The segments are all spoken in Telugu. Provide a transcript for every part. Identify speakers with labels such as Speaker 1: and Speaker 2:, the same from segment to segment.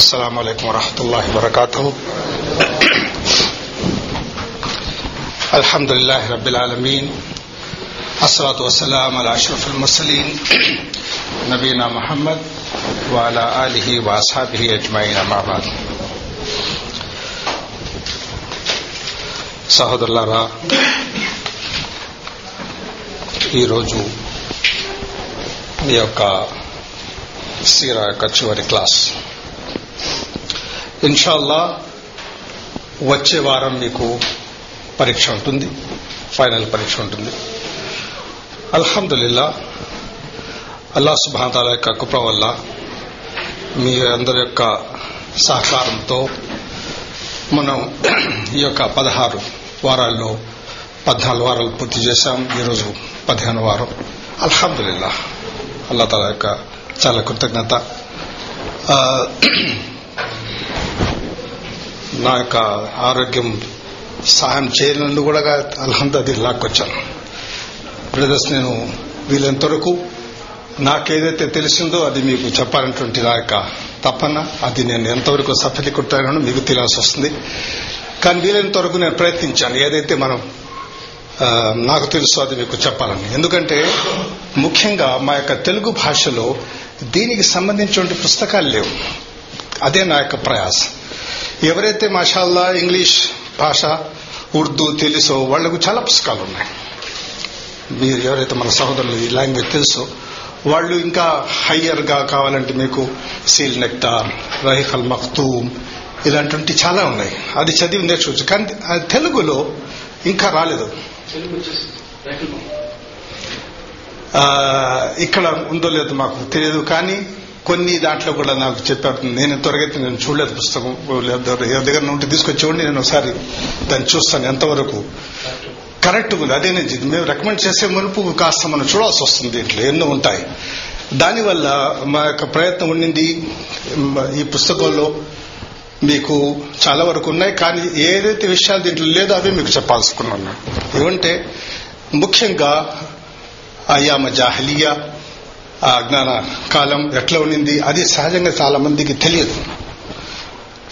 Speaker 1: السلام عليكم ورحمة الله وبركاته الحمد لله رب العالمين الصلاة والسلام على أشرف المرسلين نبينا محمد وعلى آله وأصحابه أجمعين أما بعد సహోదరులారా ఈరోజు మీ యొక్క సీరా యొక్క చివరి క్లాస్ ఇన్షాల్లా వచ్చే వారం మీకు పరీక్ష ఉంటుంది ఫైనల్ పరీక్ష ఉంటుంది. అల్హమ్దుల్లా అల్లా సుభాతాల యొక్క కృప వల్ల మీ అందరి యొక్క సహకారంతో మనం ఈ యొక్క పదహారు వారాల్లో పద్నాలుగు వారాలు పూర్తి చేశాం. ఈరోజు పదిహేను వారం. అల్హమ్దుల్లా అల్లా తల యొక్క చాలా కృతజ్ఞత. నా యొక్క ఆరోగ్యం సహాయం చేయనందు కూడా అల్హంద అది లాక్కొచ్చాను. బ్రదర్స్ నేను వీలంత వరకు నాకేదైతే తెలిసిందో అది మీకు చెప్పాలన్నటువంటి నా యొక్క తపన అది నేను ఎంతవరకు సఫలీకృతానో మీకు తెలియాల్సి వస్తుంది. కానీ వీలైనంత వరకు నేను ప్రయత్నించాను. ఏదైతే మనం నాకు తెలుసు అది మీకు చెప్పాలని. ఎందుకంటే ముఖ్యంగా మా యొక్క తెలుగు భాషలో దీనికి సంబంధించిన పుస్తకాలు లేవు. అదే నా యొక్క ప్రయాసం. ఎవరైతే మాషాల్లా ఇంగ్లీష్ భాష ఉర్దూ తెలుసో వాళ్ళకు చాలా పుస్తకాలు ఉన్నాయి. మీరు ఎవరైతే మన సహోదరులు ఈ లాంగ్వేజ్ తెలుసో వాళ్ళు ఇంకా హయ్యర్గా కావాలంటే మీకు సీల్ నెక్టార్ రహిఫల్ మఖ్తూమ్ ఇలాంటి చాలా ఉన్నాయి. అది చదివి నేర్చుకోవచ్చు. కానీ అది తెలుగులో ఇంకా రాలేదు. ఇక్కడ ఉందో లేదో మాకు తెలియదు. కానీ కొన్ని దాంట్లో కూడా నాకు చెప్పారు నేను త్వరగా నేను చూడలేదు పుస్తకం దగ్గర ఉంటే తీసుకొచ్చి చూడండి నేను ఒకసారి దాన్ని చూస్తాను ఎంతవరకు. కరెక్ట్ ఉంది అదే నేను మేము రికమెండ్ చేసే మునుపు కాస్త మనం చూడాల్సి వస్తుంది దీంట్లో ఎన్నో ఉంటాయి. దానివల్ల మా యొక్క ప్రయత్నం ఉండింది ఈ పుస్తకంలో మీకు చాలా వరకు ఉన్నాయి కానీ ఏదైతే విషయాలు దీంట్లో లేదో అవి మీకు చెప్పాల్సుకున్నాను. ఏమంటే ముఖ్యంగా అయ్యామ జాహలియా ఆ అజ్ఞాన కాలం ఎట్లా ఉండింది? అది సహజంగా చాలా మందికి తెలియదు.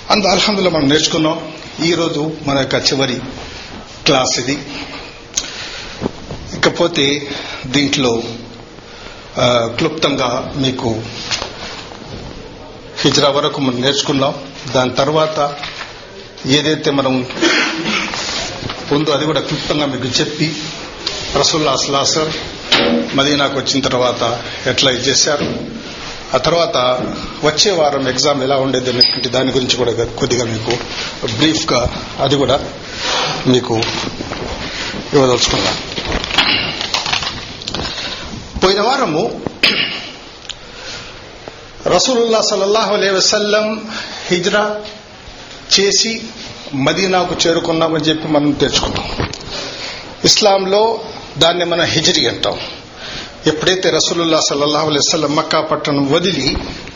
Speaker 1: అందు అల్హందులో మనం నేర్చుకున్నాం. ఈ రోజు మన యొక్క చివరి క్లాస్ ఇది. ఇకపోతే దీంట్లో క్లుప్తంగా మీకు హిజ్రా వరకు మనం నేర్చుకున్నాం. దాని తర్వాత ఏదైతే మనం ఉందో అది కూడా క్లుప్తంగా మీకు చెప్పి రసూల్లా అస్లాసర్ మదీనాకు వచ్చిన తర్వాత ఎట్లా ఇది చేశారు? ఆ తర్వాత వచ్చే వారం ఎగ్జామ్ ఎలా ఉండేది అనేటువంటి దాని గురించి కూడా కొద్దిగా మీకు బ్రీఫ్గా అది కూడా మీకు ఇవ్వదలుచుకున్నా. పోయిన వారము రసూలుల్లా సల్లల్లాహు అలే వసల్లం హిజ్రా చేసి మదీనాకు చేరుకున్నామని చెప్పి మనం తెచ్చుకున్నాం ఇస్లాంలో దాన్ని మనం హిజరి అంటాం. ఎప్పుడైతే రసూలుల్లా సల్లల్లాహు అలైహి మక్కా పట్టణం వదిలి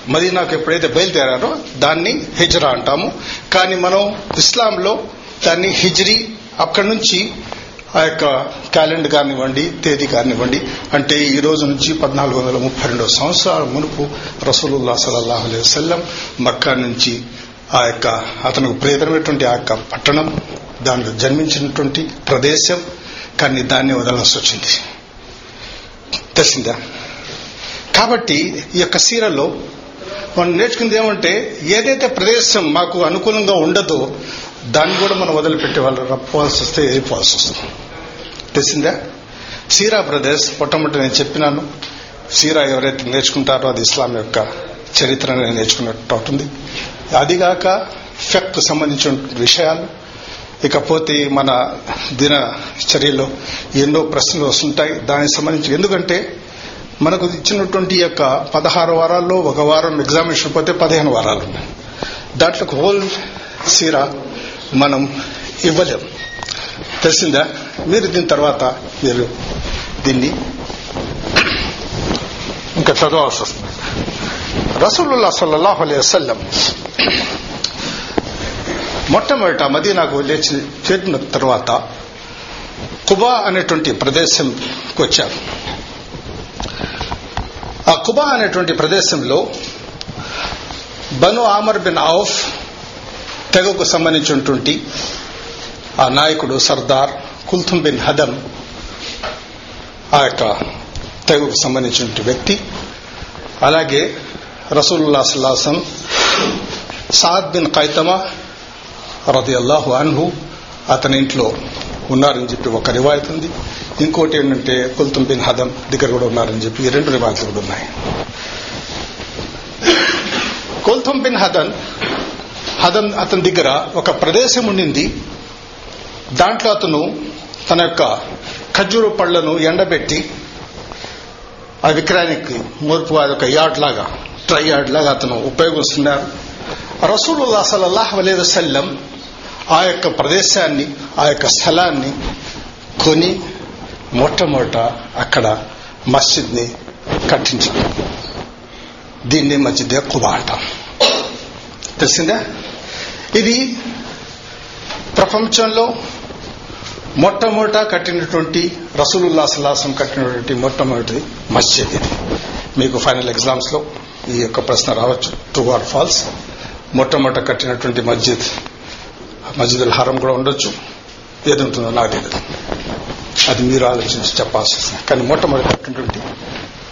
Speaker 1: మదీనాకు ఎప్పుడైతే బయలుదేరారో దాన్ని హిజ్రా అంటాము. కానీ మనం ఇస్లాంలో దాన్ని హిజ్రీ అక్కడి నుంచి ఆ యొక్క క్యాలెండర్ కానివ్వండి తేదీ కానివ్వండి అంటే ఈ రోజు నుంచి పద్నాలుగు వందల ముప్పై రెండవ సంవత్సరాల మునుపు రసూలుల్లా సల్లల్లాహు అలైహి వసల్లం మక్కా నుంచి ఆ యొక్క అతనికి ప్రియతమైనటువంటి ఆ యొక్క పట్టణం దానిలో జన్మించినటువంటి ప్రదేశం కానీ దాన్ని వదలాల్సి వచ్చింది. తెలిసిందా? కాబట్టి ఈ యొక్క సీరలో మనం నేర్చుకుంది ఏమంటే ఏదైతే ప్రదేశం మాకు అనుకూలంగా ఉండదో దాన్ని కూడా మనం వదిలిపెట్టే వాళ్ళు రప్పవలసి వస్తే వెళ్ళిపోవాల్సి వస్తుంది? తెలిసిందా? సీరా బ్రదర్స్ మొట్టమొదటి నేను చెప్పినాను. సీరా ఎవరైతే నేర్చుకుంటారో అది ఇస్లాం యొక్క చరిత్రను నేర్చుకున్నట్టు అవుతుంది. అదిగాక ఫెక్ సంబంధించిన విషయాలు. ఇకపోతే మన దినచర్యలో ఎన్నో ప్రశ్నలు వస్తుంటాయి. దానికి సంబంధించి ఎందుకంటే మనకు ఇచ్చినటువంటి యొక్క పదహారు వారాల్లో ఒక వారం ఎగ్జామినేషన్ పోతే పదిహేను వారాలు ఉన్నాయి. దాంట్లో హోల్ సీరా మనం ఇవ్వలేం. తెలిసిందా? మీరు దీని తర్వాత మీరు దీన్ని ఇంకా చదవాల్సి వస్తుంది. రసూలుల్లా సల్లల్లాహు అలైహి వసల్లం మొట్టమొదట మదీనాకు లేచి చేరిన తర్వాత కుబా అనేటువంటి ప్రదేశంకి వచ్చారు. ఆ కుబా అనేటువంటి ప్రదేశంలో బను ఆమర్ బిన్ ఆఫ్ తెగకు సంబంధించినటువంటి ఆ నాయకుడు సర్దార్ కుల్తుం బిన్ హదం ఆ యొక్క తెగకు సంబంధించినటువంటి వ్యక్తి అలాగే రసూల్లా సల్లాసం సాద్ బిన్ ఖైతమా రది అల్లాహు అన్హు అతని ఇంట్లో ఉన్నారని చెప్పి ఒక రివాయత్ ఉంది. ఇంకోటి ఏంటంటే కుల్తుం బిన్ హదం దగ్గర కూడా ఉన్నారని చెప్పి ఈ రెండు రివాయతులు కూడా ఉన్నాయి. కుల్తుం బిన్ హదన్ హదన్ అతని దగ్గర ఒక ప్రదేశం ఉండింది. దాంట్లో అతను తన యొక్క ఖర్జూరు పళ్ళను ఎండబెట్టి ఆ విక్రయానికి ముర్పు అది ఒక యార్డ్ లాగా ట్రై యార్డ్ లాగా అతను ఉపయోగిస్తున్నారు. రసూలుల్లా సలల్లాహ్ అలీ వసల్లం ఆ యొక్క ప్రదేశాన్ని ఆ యొక్క స్థలాన్ని కొని మొట్టమొదట అక్కడ మస్జిద్ని కట్టించారు. దీన్ని మస్జిద్ కుబా అంటాం తెలిసిందా? ఇది ప్రపంచంలో మొట్టమొదట కట్టినటువంటి రసూలుల్లా సల్లాసం కట్టినటువంటి మొట్టమొదటి మస్జిద్ ఇది. మీకు ఫైనల్ ఎగ్జామ్స్లో ఈ యొక్క ప్రశ్న రావచ్చు. ట్రూ ఆర్ ఫాల్స్ మొట్టమొదట కట్టినటువంటి మస్జిద్ మస్జిద్ హరం కూడా ఉండొచ్చు. ఏది ఉంటుందో నాకు తెలియదు అది మీరు ఆలోచించి చెప్పాల్సి వస్తుంది కానీ మొట్టమొదటి కట్టినటువంటి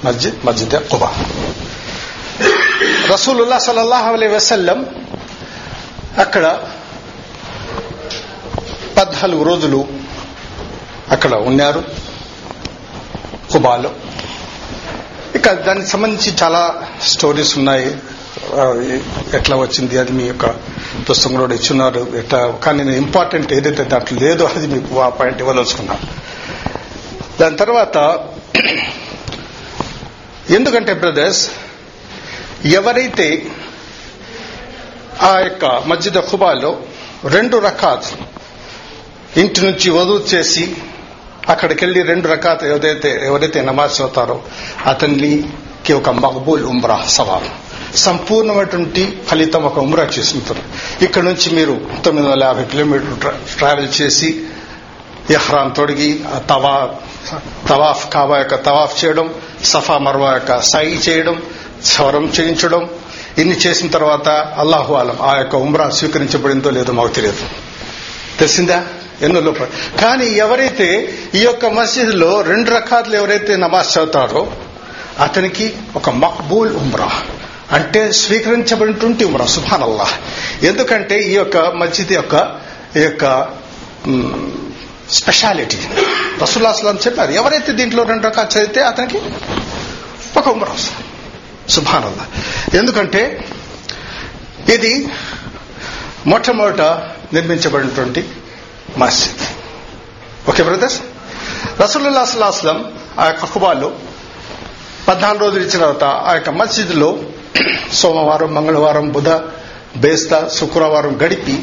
Speaker 1: మస్జిద్ మస్జిద్ కుబా. రసూలుల్లా సలల్లాహు అలై వసల్లం అక్కడ పద్నాలుగు రోజులు అక్కడ ఉన్నారు. కుబాలో. ఇక దానికి సంబంధించి చాలా స్టోరీస్ ఉన్నాయి. ఎట్లా వచ్చింది అది మీ యొక్క పుస్తకం కూడా ఇచ్చున్నారు. ఎట్లా? కానీ నేను ఇంపార్టెంట్ ఏదైతే దాంట్లో లేదో అది మీకు ఆ పాయింట్ ఇవ్వదలుచుకున్నాను దాని తర్వాత ఎందుకంటే బ్రదర్స్ ఎవరైతే ఆ యొక్క మస్జిద్ ఖుబాలో రెండు రకాత్ ఇంటి నుంచి వదువు చేసి అక్కడికి వెళ్ళి రెండు రకాత్ ఏదైతే ఎవరైతే నమాజ్ చదువుతారో అతనికి ఒక మహబూల్ ఉమ్రా సవాల్. సంపూర్ణమైనటువంటి ఫలితం ఒక ఉమ్రా చేస్తుంటారు ఇక్కడ నుంచి మీరు తొమ్మిది వందల యాభై కిలోమీటర్లు ట్రావెల్ చేసి ఎహ్రాన్ తొడిగి తవా తవాఫ్ కాబా యొక్క తవాఫ్ చేయడం సఫా మర్వా యొక్క సాయి చేయడం స్వరం చేయించడం ఇన్ని చేసిన తర్వాత అల్లాహు ఆలం ఆ యొక్క ఉమ్రా స్వీకరించబడిందో లేదో మాకు తెలియదు. తెలిసిందా? ఎన్నో లోపల. కానీ ఎవరైతే ఈ యొక్క మసీద్లో రెండు రకాలు ఎవరైతే నమాజ్ చదువుతారో అతనికి ఒక మక్బూల్ ఉమ్రా. అంటే స్వీకరించబడినటువంటి ఉమ్రా సుభాన్ ఎందుకంటే ఈ యొక్క మస్జిద్ యొక్క ఈ యొక్క స్పెషాలిటీ. రసూల్లాస్లాం చెప్పారు ఎవరైతే దీంట్లో రెండు రకాలు చదివితే అతనికి ఒక ఉమ్రా వస్తుంది. సుభాన్ ఎందుకంటే ఇది మొట్టమొదట నిర్మించబడినటువంటి మస్జిద్. Okay brothers? రసూలుల్లా అస్లాం ఆ యొక్క కుబాలో పద్నాలుగు రోజులు ఇచ్చిన తర్వాత ఆ యొక్క మస్జిద్లో సోమవారం మంగళవారం బుధ బేస్తా శుక్రవారం గడిపి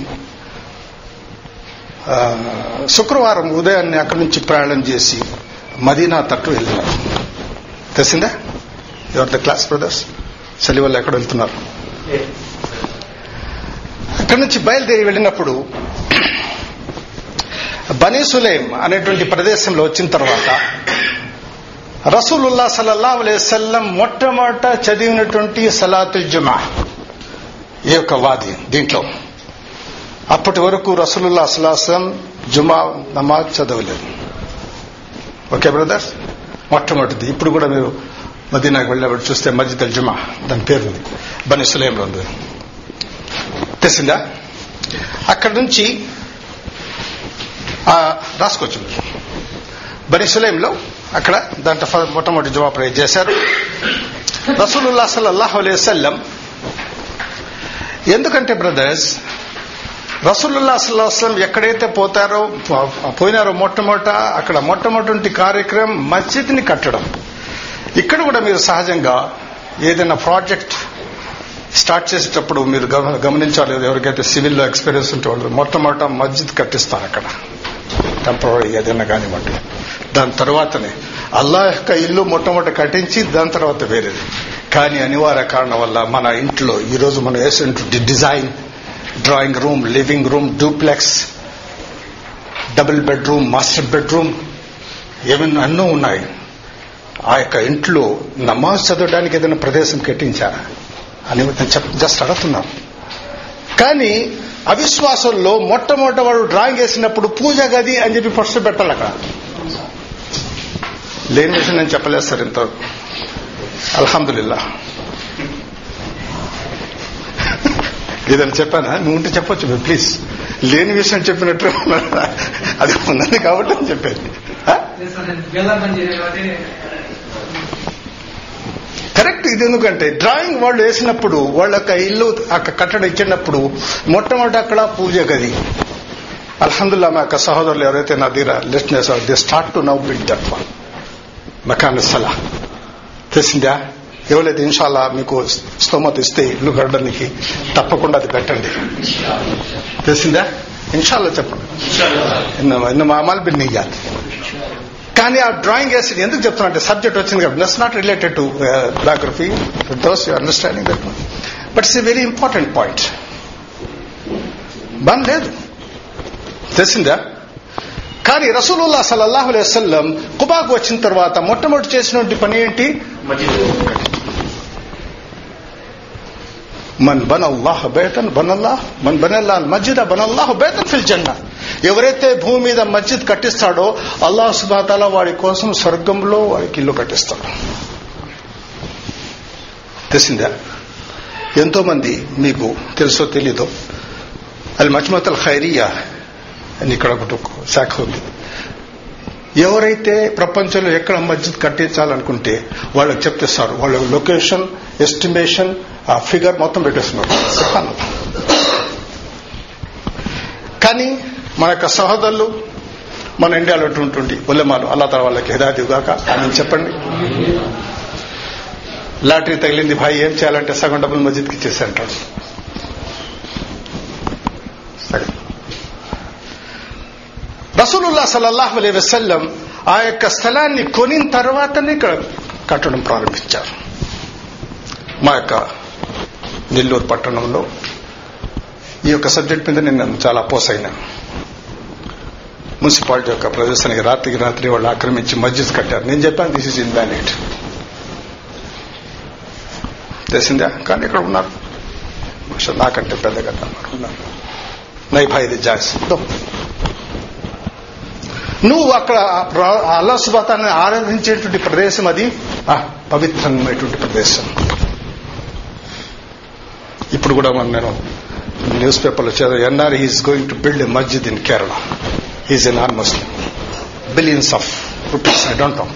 Speaker 1: శుక్రవారం ఉదయాన్నే అక్కడి నుంచి ప్రయాణం చేసి మదీనా తట్టు వెళ్ళినారు తెలిసిందా? ఎవరి ద క్లాస్ బ్రదర్స్ చలి వల్ల ఎక్కడ వెళ్తున్నారు? అక్కడి నుంచి బయలుదేరి వెళ్ళినప్పుడు బనీ సులేం అనేటువంటి ప్రదేశంలో వచ్చిన తర్వాత రసూలుల్లా సల్లల్లా అలైవల్లం మొట్టమొదట చదివినటువంటి సలాతుల్ జుమా ఈ యొక్క వాది దీంట్లో. అప్పటి వరకు రసూలుల్లా సలాహం జుమా నమాజ్ చదవలేదు. Okay brothers? మొట్టమొదటిది. ఇప్పుడు కూడా మీరు మదీనాకు వెళ్ళినప్పుడు చూస్తే మస్జిద్ అల్ జుమా దాని పేరు ఉంది. బనీ సులేంలో ఉంది. తెలిసిందా? అక్కడ నుంచి రాసుకోవచ్చు బని బనీ సులేంలో అక్కడ దాంట్లో మొట్టమొదటి జుమా ప్రేర్ చేశారు. రసూలుల్లా సల్లల్లాహు అలైహి ఎందుకంటే బ్రదర్స్ రసూలుల్లా సల్లాహం ఎక్కడైతే పోతారో పోయినారో మొట్టమొదట అక్కడ మొట్టమొదటి కార్యక్రమం మస్జిద్ని కట్టడం. ఇక్కడ కూడా మీరు సహజంగా ఏదైనా ప్రాజెక్ట్ స్టార్ట్ చేసేటప్పుడు మీరు గమనించాలి ఎవరికైతే సివిల్లో ఎక్స్పీరియన్స్ ఉంటే వాళ్ళు మొట్టమొదట మస్జిద్ కట్టిస్తారు అక్కడ. టెంపరీ ఏదైనా కానివ్వండి. దాని తర్వాతనే. అల్లా యొక్క ఇల్లు మొట్టమొదటి కట్టించి దాని తర్వాత వేరేది. కానీ అనివార్య కారణం వల్ల మన ఇంట్లో ఈ రోజు మనం వేసినటువంటి design drawing room living room duplex double bedroom master bedroom ఏమైనా అన్నో ఉన్నాయి. ఆ యొక్క ఇంట్లో నమాజ్ చదవడానికి ఏదైనా ప్రదేశం కట్టించారా? అని చెప్ జస్ట్ అడుగుతున్నాను కానీ అవిశ్వాసంలో మొట్టమొదట వాడు డ్రాయింగ్ వేసినప్పుడు పూజ గది అని చెప్పి ఫస్ట్ పెట్టాలి అక్కడ. లేని విషయం నేను చెప్పలేదు సార్ ఇంతవరకు అల్హమ్దుల్లా ఏదైనా చెప్పానా? నువ్వు ఉంటే చెప్పొచ్చు ప్లీజ్. లేని విషయం చెప్పినట్టు అది ఉన్నది కాబట్టి అని చెప్పాను. కరెక్ట్ ఇది ఎందుకంటే డ్రాయింగ్ వాళ్ళు వేసినప్పుడు వాళ్ళ యొక్క ఇల్లు అక్కడ కట్టడం ఇచ్చినప్పుడు మొట్టమొదటి అక్కడ పూజ గది. అల్హందుల్లా మా యొక్క సహోదరులు ఎవరైతే నా దగ్గర లిస్ట్నెస్ they start to now build that one మకాన్ సలా తెలిసిందా ఎవరైతే ఇన్షాల్లా మీకు స్తోమత ఇస్తే ఇల్లు కడడానికి తప్పకుండా అది పెట్టండి తెలిసిందా ఇన్షాల్లా చెప్పండి మామాలు బిల్ కానీ ఆ డ్రాయింగ్ వేసి ఎందుకు చెప్తున్నా అంటే సబ్జెక్ట్ వచ్చింది కాబట్టి that's not related to biography those you understanding that but it's a very important point bun లేదు తెలిసిందా కానీ రసూలుల్లా సల్లల్లాహు అలైహి వసల్లం కుబాకు వచ్చిన తర్వాత మొట్టమొదటి చేసినటువంటి పని ఏంటి? మన్ బన్ అల్లాహ్ బేతన్ బన్ అల్లాహ్ మన్ బన్ అల్లాహ్ మస్జిద్ బన్ అల్లాహ్ బేతన్ ఫిల్ జన్న ఎవరైతే భూమి మీద మస్జిద్ కట్టిస్తాడో అల్లాహ్ సుబాతాల వాడి కోసం స్వర్గంలో వాడికి ఇల్లు కట్టిస్తాడు. తెలిసిందా? ఎంతో మంది మీకు తెలుసో తెలీదో. అది మజ్మత్ అల్ ఖైరియా అని ఇక్కడ ఒకటి శాఖ ఉంది ఎవరైతే ప్రపంచంలో ఎక్కడ మస్జిద్ కట్టించాలనుకుంటే వాళ్ళకి చెప్తేస్తారు వాళ్ళ లొకేషన్ ఎస్టిమేషన్ ఆ ఫిగర్ మొత్తం పెట్టేస్తున్నారు. కానీ మన యొక్క సహోదరులు మన ఇండియాలో ఉంటుంది ఉలమాలు అల్లా తల వాళ్ళకి హిదాయత్ కాక అని చెప్పండి. లాటరీ తగిలింది భాయ్ ఏం చేయాలంటే సగం డబ్బులు మస్జిద్కి ఇచ్చేసి అంటాడు. సరే. రసూలుల్లా సల్లల్లాహు అలైహి వసల్లం ఆ యొక్క స్థలాన్ని కొనిన తర్వాతనే ఇక్కడ కట్టడం ప్రారంభించారు. మా యొక్క నెల్లూరు పట్టణంలో ఈ యొక్క సబ్జెక్ట్ మీద నేను చాలా పోస్ అయినా మున్సిపాలిటీ యొక్క ప్రదర్శనకి రాత్రికి రాత్రి వాళ్ళు ఆక్రమించి మస్జిద్ కట్టారు. నేను చెప్పాను దిస్ ఇస్ ఇన్వాలిడ్ తెలిసిందా? కానీ ఇక్కడ ఉన్నారు. నాకంటే నాకంటే కదా ఉన్నారు. నై భాయ్ ఇది జాస్ నువ్వు అక్కడ అల్లా సుబాతాన్ని ఆరాధించేటువంటి ప్రదేశం అది? పవిత్రమైనటువంటి ప్రదేశం. ఇప్పుడు కూడా మనం నేను న్యూస్ పేపర్లో చదివా NR he's going to build a masjid in Kerala he's a non Muslim billions of rupees I don't know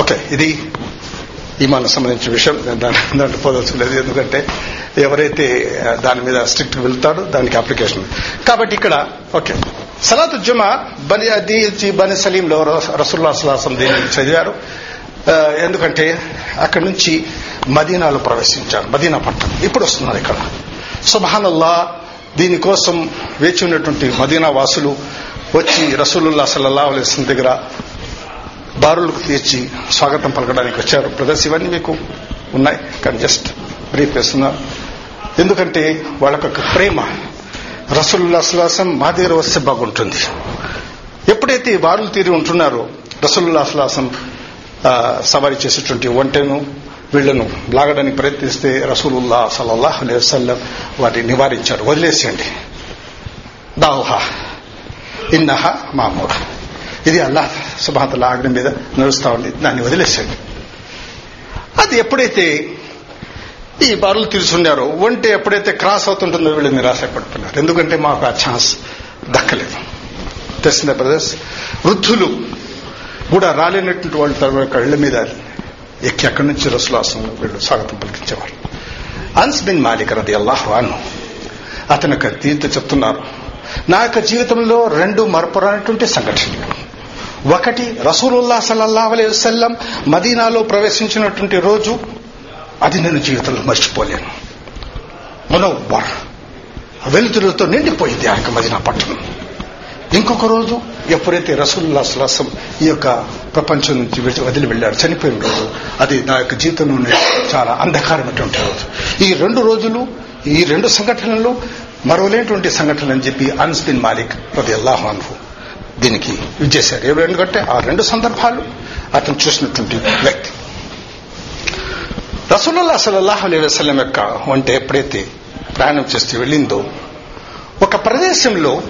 Speaker 1: okay ఇది ఈమాన్ సంబంధించిన విషయం. నేను దాని దాంట్లో పోదలుచుకోలేదు. ఎందుకంటే ఎవరైతే దాని మీద స్ట్రిక్ట్ వెళ్తాడో దానికి అప్లికేషన్ కాబట్టి ఇక్కడ ఓకే సలాతు జుమా బని అది బని సలీంలో రసుల్లా సలాసం దీన్ని చదివారు. ఎందుకంటే అక్కడి నుంచి మదీనాలో ప్రవేశించారు మదీనా పట్టణం. ఇప్పుడు వస్తున్నారు ఇక్కడ. సుబహానల్లా దీనికోసం వేచి ఉన్నటువంటి మదీనా వాసులు వచ్చి రసూలుల్లా సల్లల్లా అలైస్లం దగ్గర బారులకు తీర్చి స్వాగతం పలకడానికి వచ్చారు. బ్రదర్స్ ఇవన్నీ మీకు ఉన్నాయి. కానీ జస్ట్ బ్రీఫ్ చేస్తున్నారు ఎందుకంటే వాళ్ళకొక ప్రేమ రసూలుల్లా సులాసం మా దగ్గర వస్తే బాగుంటుంది. ఎప్పుడైతే వారులు తీరి ఉంటున్నారో రసూలుల్లా సులాసం సవారీ చేసేటువంటి ఒంటెను వీళ్ళను లాగడానికి ప్రయత్నిస్తే రసూలుల్లా సలల్లాహ్ అలైహి వసల్లం వాటిని నివారించారు. వదిలేసేయండి. దావుహా. ఇన్నహ మామూర. ఇది అల్లాహ్ సుభాతల్లా ఆజ్ఞ మీద నడుస్తా ఉంది. దాన్ని వదిలేసేయండి. అది ఎప్పుడైతే ఈ బారులు తీర్చుండారు ఒంటి ఎప్పుడైతే క్రాస్ అవుతుంటుందో వీళ్ళు నిరాశ పడుతున్నారు ఎందుకంటే మాకు ఆ ఛాన్స్ దక్కలేదు. తెలిసిందే బ్రదర్స్ వృద్ధులు కూడా రాలేనటువంటి వాళ్ళ తర్వాత కళ్ళ మీద ఎక్కి అక్కడి నుంచి రసులాసం వీళ్ళు స్వాగతం పలికించేవారు. అన్స్ బిన్ మాలిక్ రది అల్లాహ్వాను అతను అతని యొక్క చెప్తున్నారు. నా యొక్క జీవితంలో రెండు మరపురానటువంటి సంఘటనలు. ఒకటి రసూలుల్లా సల్లల్లా అలై వసల్లం మదీనాలో ప్రవేశించినటువంటి రోజు. అది నేను జీవితంలో మర్చిపోలేను. మనోబర్ వెలుతురులతో నిండిపోయింది ఆ యొక్క మదీనా పట్టణం. ఇంకొక రోజు ఎప్పుడైతే రసూల్లా సలాసం ఈ యొక్క ప్రపంచం నుంచి వదిలి వెళ్ళారు చనిపోయిన రోజు అది నా యొక్క జీవితంలోనే చాలా అంధకారమైనటువంటి రోజు. ఈ రెండు రోజులు ఈ రెండు సంఘటనలు మరోలేటువంటి సంఘటనలు అని చెప్పి అన్స్ బిన్ మాలిక్ ప్రతి అల్లాహాన్హు దీనికి ఇది చేశారు ఎందుకంటే ఆ రెండు సందర్భాలు అతను చూసినటువంటి వ్యక్తి. రసూలుల్లా సల్లల్లాహు అలీ వసలం యొక్క వంట ఎప్పుడైతే ప్రయాణం చేస్తూ వెళ్ళిందో ఒక ప్రదేశంలో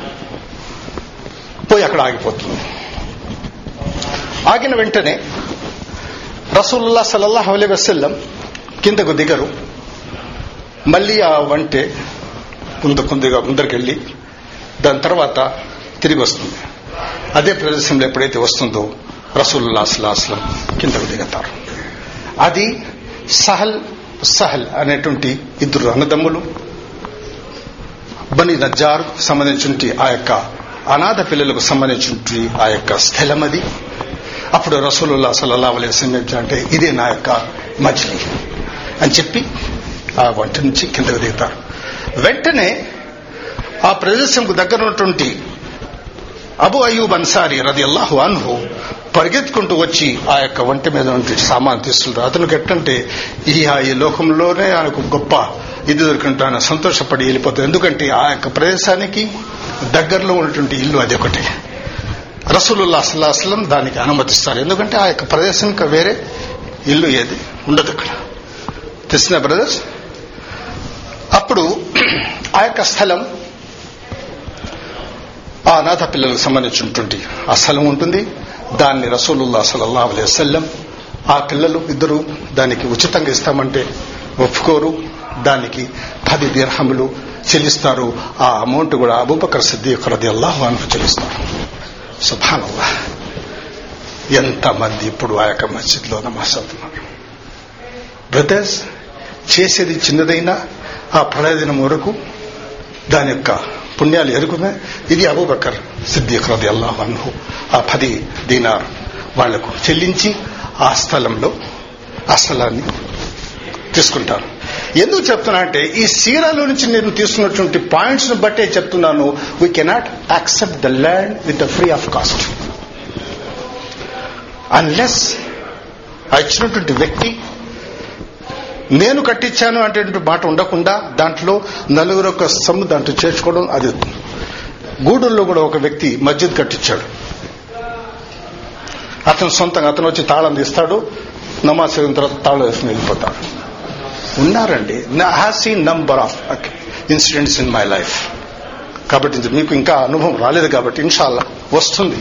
Speaker 1: పోయి అక్కడ ఆగిపోతుంది. ఆగిన వెంటనే రసూలుల్లా సల్లల్లాహు అలీ వసల్లం కిందకు దిగరు. మళ్ళీ ఆ వంటే ముందు కొద్దిగా ముందరికెళ్ళి దాని తర్వాత తిరిగి వస్తుంది. అదే ప్రదేశంలో ఎప్పుడైతే వస్తుందో రసూలుల్లా సల్లాహస్లం కిందకు దిగుతారు. అది సహల్ సహల్ అనేటువంటి ఇద్దరు అన్నదమ్ములు. బని నజ్జార్ సంబంధించిన ఆ యొక్క అనాథ పిల్లలకు సంబంధించి ఆ యొక్క స్థలం అది. అప్పుడు రసూలుల్లా సల్లల్లా అలైహి వసల్లం అంటే ఇదే నా యొక్క మజిలీ అని చెప్పి ఆ వంట నుంచి కిందకు దిగుతారు. వెంటనే ఆ ప్రదేశంకు దగ్గర ఉన్నటువంటి అబు అయ్యూబ్ అన్సారి రది అల్లాహు అన్హు పరిగెత్తుకుంటూ వచ్చి ఆ యొక్క వంట మీద నుండి సామాన్ తీస్తుంటారు అతనికి ఎట్టంటే ఈ ఈ లోకంలోనే ఆయనకు గొప్ప ఇది దొరికింటాను సంతోషపడి వెళ్ళిపోతుంది ఎందుకంటే ఆ యొక్క ప్రదేశానికి దగ్గరలో ఉన్నటువంటి ఇల్లు అది ఒకటి. రసూలుల్లా అసలాస్లం దానికి అనుమతిస్తారు. ఎందుకంటే ఆ యొక్క ప్రదేశానికి వేరే ఇల్లు ఏది ఉండదు అక్కడ. తెలిసిన బ్రదర్స్ అప్పుడు ఆ యొక్క స్థలం ఆ అనాథ పిల్లలకు సంబంధించినటువంటి ఆ స్థలం ఉంటుంది. దాన్ని రసూలుల్లా సలల్లా అలై ఆ పిల్లలు ఇద్దరు దానికి ఉచితంగా ఇస్తామంటే ఒప్పుకోరు. దానికి పది దీర్హములు చెల్లిస్తారు. ఆ అమౌంట్ కూడా అబూబకర్ సిద్దీక్ రది అల్లాహు అన్హు చెల్లిస్తారు. సుభానల్లా ఎంతమంది ఇప్పుడు ఆ యొక్క మస్జిద్లో నమాజ్ అవుతున్నారు బ్రదర్స్ చేసేది చిన్నదైనా ఆ ప్రయోజనం వరకు దాని యొక్క పుణ్యాలు ఎరుగుమే. ఇది అబూబకర్ సిద్దీక్ రది అల్లాహు అన్హు. ఆ పది దీనార్ వాళ్ళకు చెల్లించి ఆ స్థలంలో ఆ స్థలాన్ని తీసుకుంటారు. ఎందుకు చెప్తున్నా అంటే ఈ సీరాలో నుంచి నేను తీసుకున్నటువంటి పాయింట్స్ను బట్టే చెప్తున్నాను we cannot accept the land with the free of cost unless ఆ ఇచ్చినటువంటి వ్యక్తి నేను కట్టించాను అంటే మాట ఉండకుండా దాంట్లో నలుగురు ఒక సమ్ము దాంట్లో చేర్చుకోవడం అది గూడూరులో కూడా ఒక వ్యక్తి మస్జిద్ కట్టించాడు. అతను సొంతంగా అతను వచ్చి తాళం తీస్తాడు నమాజ్ చదివిన తర్వాత తాళం వేసుకుని వెళ్ళిపోతాడు. ఉన్నారండి. Has seen number of incidents in my life. కాబట్టి మీకు ఇంకా అనుభవం రాలేదు కాబట్టి ఇన్షాల్లా వస్తుంది.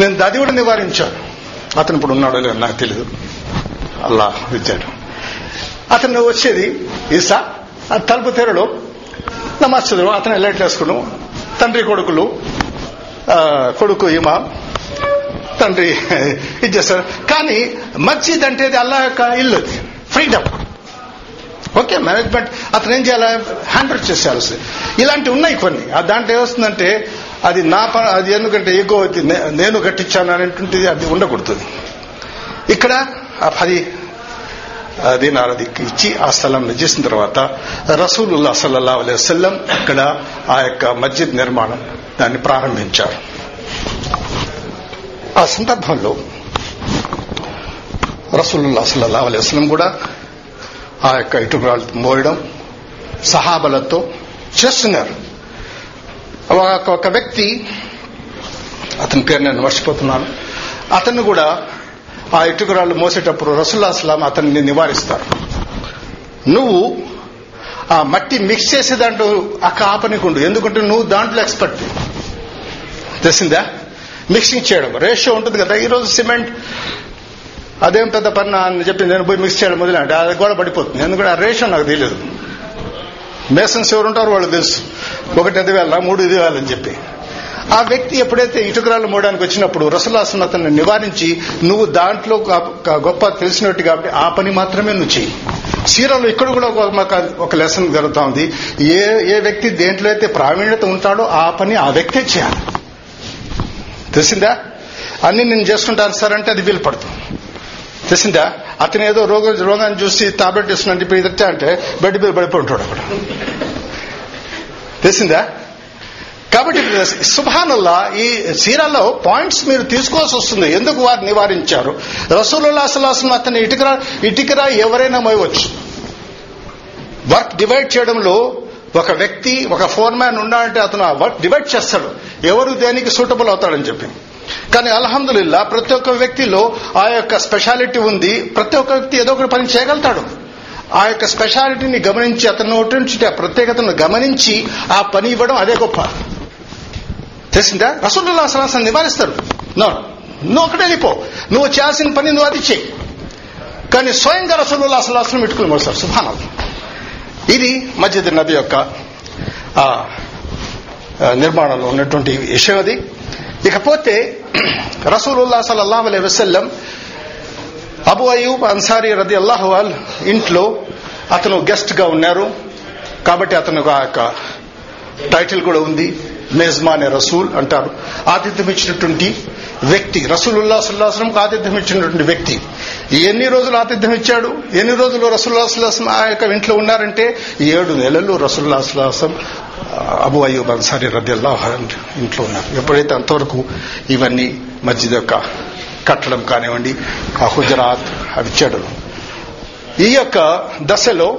Speaker 1: నేను దది కూడా నివారించాను. అతను ఇప్పుడు ఉన్నాడో లేదో నాకు తెలియదు అల్లా విద్యాడు అతను వచ్చేది ఈసా ఆ తలుపు తెరలో నమాజ్ చదువు అతను ఎలైట్ వేసుకును తండ్రి కొడుకులు కొడుకు ఇమా తండ్రి ఇది చేస్తారు. కానీ మస్జిద్ అంటే అల్లా యొక్క ఇల్లు ఫ్రీడమ్. ఓకే మేనేజ్మెంట్ అతను ఏం చేయాలి? హ్యాండిల్ చేసేయాల్సి ఇలాంటివి ఉన్నాయి కొన్ని. ఆ దాంట్లో ఏమొస్తుందంటే అది నా ప అది ఎందుకంటే ఎక్కువ నేను కట్టించాను అనేటువంటిది అది ఉండకూడదు. ఇక్కడ అది పది ఇచ్చి ఆ స్థలం చేసిన తర్వాత రసూలుల్లా సల్లల్లా అలై వసల్లం అక్కడ ఆ యొక్క మస్జిద్ నిర్మాణం దాన్ని ప్రారంభించారు. ఆ సందర్భంలో రసూలుల్లా సల్లల్లా అలై వసలం కూడా ఆ యొక్క ఇటుకరాలు మోయడం సహాబలతో చేస్తున్నారు. ఒక వ్యక్తి అతని పేరు నేను మర్చిపోతున్నాను అతను కూడా ఆ ఇటుకురాళ్ళు మోసేటప్పుడు రసుల్లాస్లాం అతన్ని నివారిస్తారు. నువ్వు ఆ మట్టి మిక్స్ చేసే దాంట్లో ఆ కాపనికుండు ఎందుకంటే నువ్వు దాంట్లో ఎక్స్పర్ట్ తెలిసిందా? మిక్సింగ్ చేయడం. రేషియో ఉంటుంది కదా. ఈరోజు సిమెంట్ అదేం పెద్ద పని అని చెప్పి నేను పోయి మిక్స్ చేయడం మొదలంటే అది కూడా పడిపోతుంది. ఎందుకంటే ఆ రేషియో నాకు తెలియదు. మేసన్స్ ఎవరు ఉంటారు వాళ్ళు తెలుసు. ఒకటి అది వేళ మూడు ఇది వేలని చెప్పి. ఆ వ్యక్తి ఎప్పుడైతే ఇటుకరాలు మోడానికి వచ్చినప్పుడు రసలాసనతను నివారించి నువ్వు దాంట్లో గొప్ప తెలిసినట్టు కాబట్టి ఆ పని మాత్రమే నువ్వు చెయ్యి. సీరాలో ఇక్కడ కూడా ఒక లెసన్ జరుగుతా ఉంది. ఏ ఏ వ్యక్తి దేంట్లో అయితే ప్రావీణ్యత ఉంటాడో ఆ పని ఆ వ్యక్తే చేయాలి. తెలిసిందా? అన్ని నేను చేసుకుంటాను సార్ అంటే అది వీలు పడుతుంది తెలిసిందా? అతను ఏదో రోగ రోగాన్ని చూసి టాబ్లెట్ ఇస్తున్నట్టు ఇప్పుడు అంటే బెడ్ మీద పడిపోయి ఉంటాడు అక్కడ. తెలిసిందా? కాబట్టి సుభానుల్లా ఈ సీరాలో పాయింట్స్ మీరు తీసుకోవాల్సి వస్తుంది. ఎందుకు వారు నివారించారు? రసూలుల్లా అసలాసం అతని ఇటుకరా ఇటుకరా ఎవరైనా మోయవచ్చు. వర్క్ డివైడ్ చేయడంలో ఒక వ్యక్తి ఒక ఫోర్ మ్యాన్ ఉన్నాడంటే అతను ఆ వర్క్ డివైడ్ చేస్తాడు. ఎవరు దేనికి సూటబుల్ అవుతాడని చెప్పి. కానీ అల్హమ్దుల్లా ప్రతి ఒక్క వ్యక్తిలో ఆ యొక్క స్పెషాలిటీ ఉంది. ప్రతి ఒక్క వ్యక్తి ఏదో ఒకటి పని చేయగలుగుతాడు. ఆ యొక్క స్పెషాలిటీని గమనించి అతను నుంచి ఆ ప్రత్యేకతను గమనించి ఆ పని ఇవ్వడం అదే గొప్ప. తెలిసిందా? రసూలుల్లా సలాసం నివారిస్తారు. నో నువ్వు ఒకటే వెళ్ళిపో. నువ్వు చేయాల్సిన పని నువ్వు అది చేయి కానీ స్వయంగా రసూలుల్లా సలాసం పెట్టుకుని మోస్తారు సుభానం ఇది మస్జిద్ నబీ యొక్క నిర్మాణంలో ఉన్నటువంటి విషయం అది. ఇకపోతే రసూలుల్లా సల్లల్లాహు అలైహి వసల్లం అబు అయూబ్ అన్సారీ రది అల్లాహువాల్ ఇంట్లో అతను గెస్ట్గా ఉన్నారు. కాబట్టి అతను ఆ యొక్క టైటిల్ కూడా ఉంది. మేజ్మానే రసూల్ అంటారు. ఆతిథ్యం ఇచ్చినటువంటి వ్యక్తి రసూలుల్లా సుల్లాహం ఆతిథ్యం ఇచ్చినటువంటి వ్యక్తి ఎన్ని రోజులు ఆతిథ్యం ఇచ్చాడు ఎన్ని రోజులు రసూల్లా సుల్లాసం ఆ యొక్క ఇంట్లో ఉన్నారంటే? ఏడు నెలలు రసూల్లా సుల్లాసం అబు అయ్యూబ్ అన్సారీ రద్యల్లాహ్ ఇంట్లో ఉన్నారు. ఎప్పుడైతే అంతవరకు ఇవన్నీ మస్జిద్ యొక్క కట్టడం కానివ్వండి ఆ హుజరాత్ అవి ఇచ్చాడు. ఈ యొక్క దశలో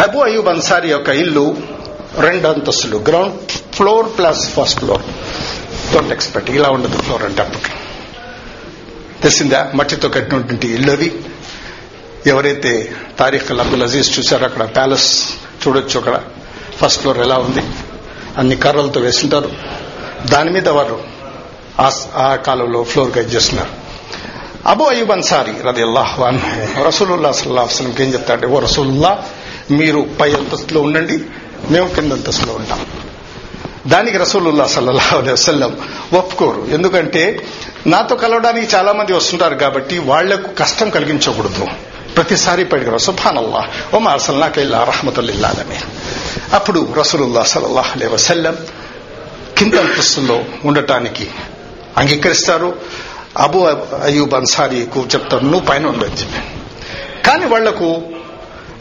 Speaker 1: అబు అయ్యూబ్ అన్సారి యొక్క ఇల్లు రెండు అంతస్తులు ground floor plus first floor don't expect ఇలా ఉండదు ఫ్లోర్ అంటే అప్పట్లో. తెలిసిందా? మట్టితో కట్టినటువంటి ఇల్లు అది. ఎవరైతే తారీఖ్ అబ్దుల్ అజీజ్ చూశారో అక్కడ ప్యాలెస్ చూడొచ్చు అక్కడ. ఫస్ట్ ఫ్లోర్ ఎలా ఉంది? అన్ని కర్రలతో వేసింటారు. దాని మీద వారు ఆ- ఆ కాలంలో ఫ్లోర్ గైడ్ చేస్తున్నారు. అబు అయ్యూబ్ అన్సారి రది అల్లాహ్ రసూలుల్లా సల్లాహ్ అసలంకి ఏం చెప్తాడంటే ఓ రసూలుల్లా మీరు పై అంతస్తులో ఉండండి మేము కింద అంతస్తులో ఉంటాం. దానికి రసూలుల్లా సల్లల్లాహు అలైహి వసల్లం ఒప్పుకోరు. ఎందుకంటే నాతో కలవడానికి చాలా మంది వస్తుంటారు కాబట్టి వాళ్ళకు కష్టం కలిగించకూడదు. ప్రతిసారి పడిగారు సుభానల్లా. ఓ మార్సల్లాకెళ్ళా రహమతుల్లాదని అప్పుడు రసూలుల్లా సల్లల్లాహు అలైహి వసల్లం కింద అంతస్తులో ఉండటానికి అంగీకరిస్తారు. అబు అయ్యూబ్ అన్సారీకు చెప్తారు నువ్వు పైన ఉండని చెప్పి. కానీ వాళ్ళకు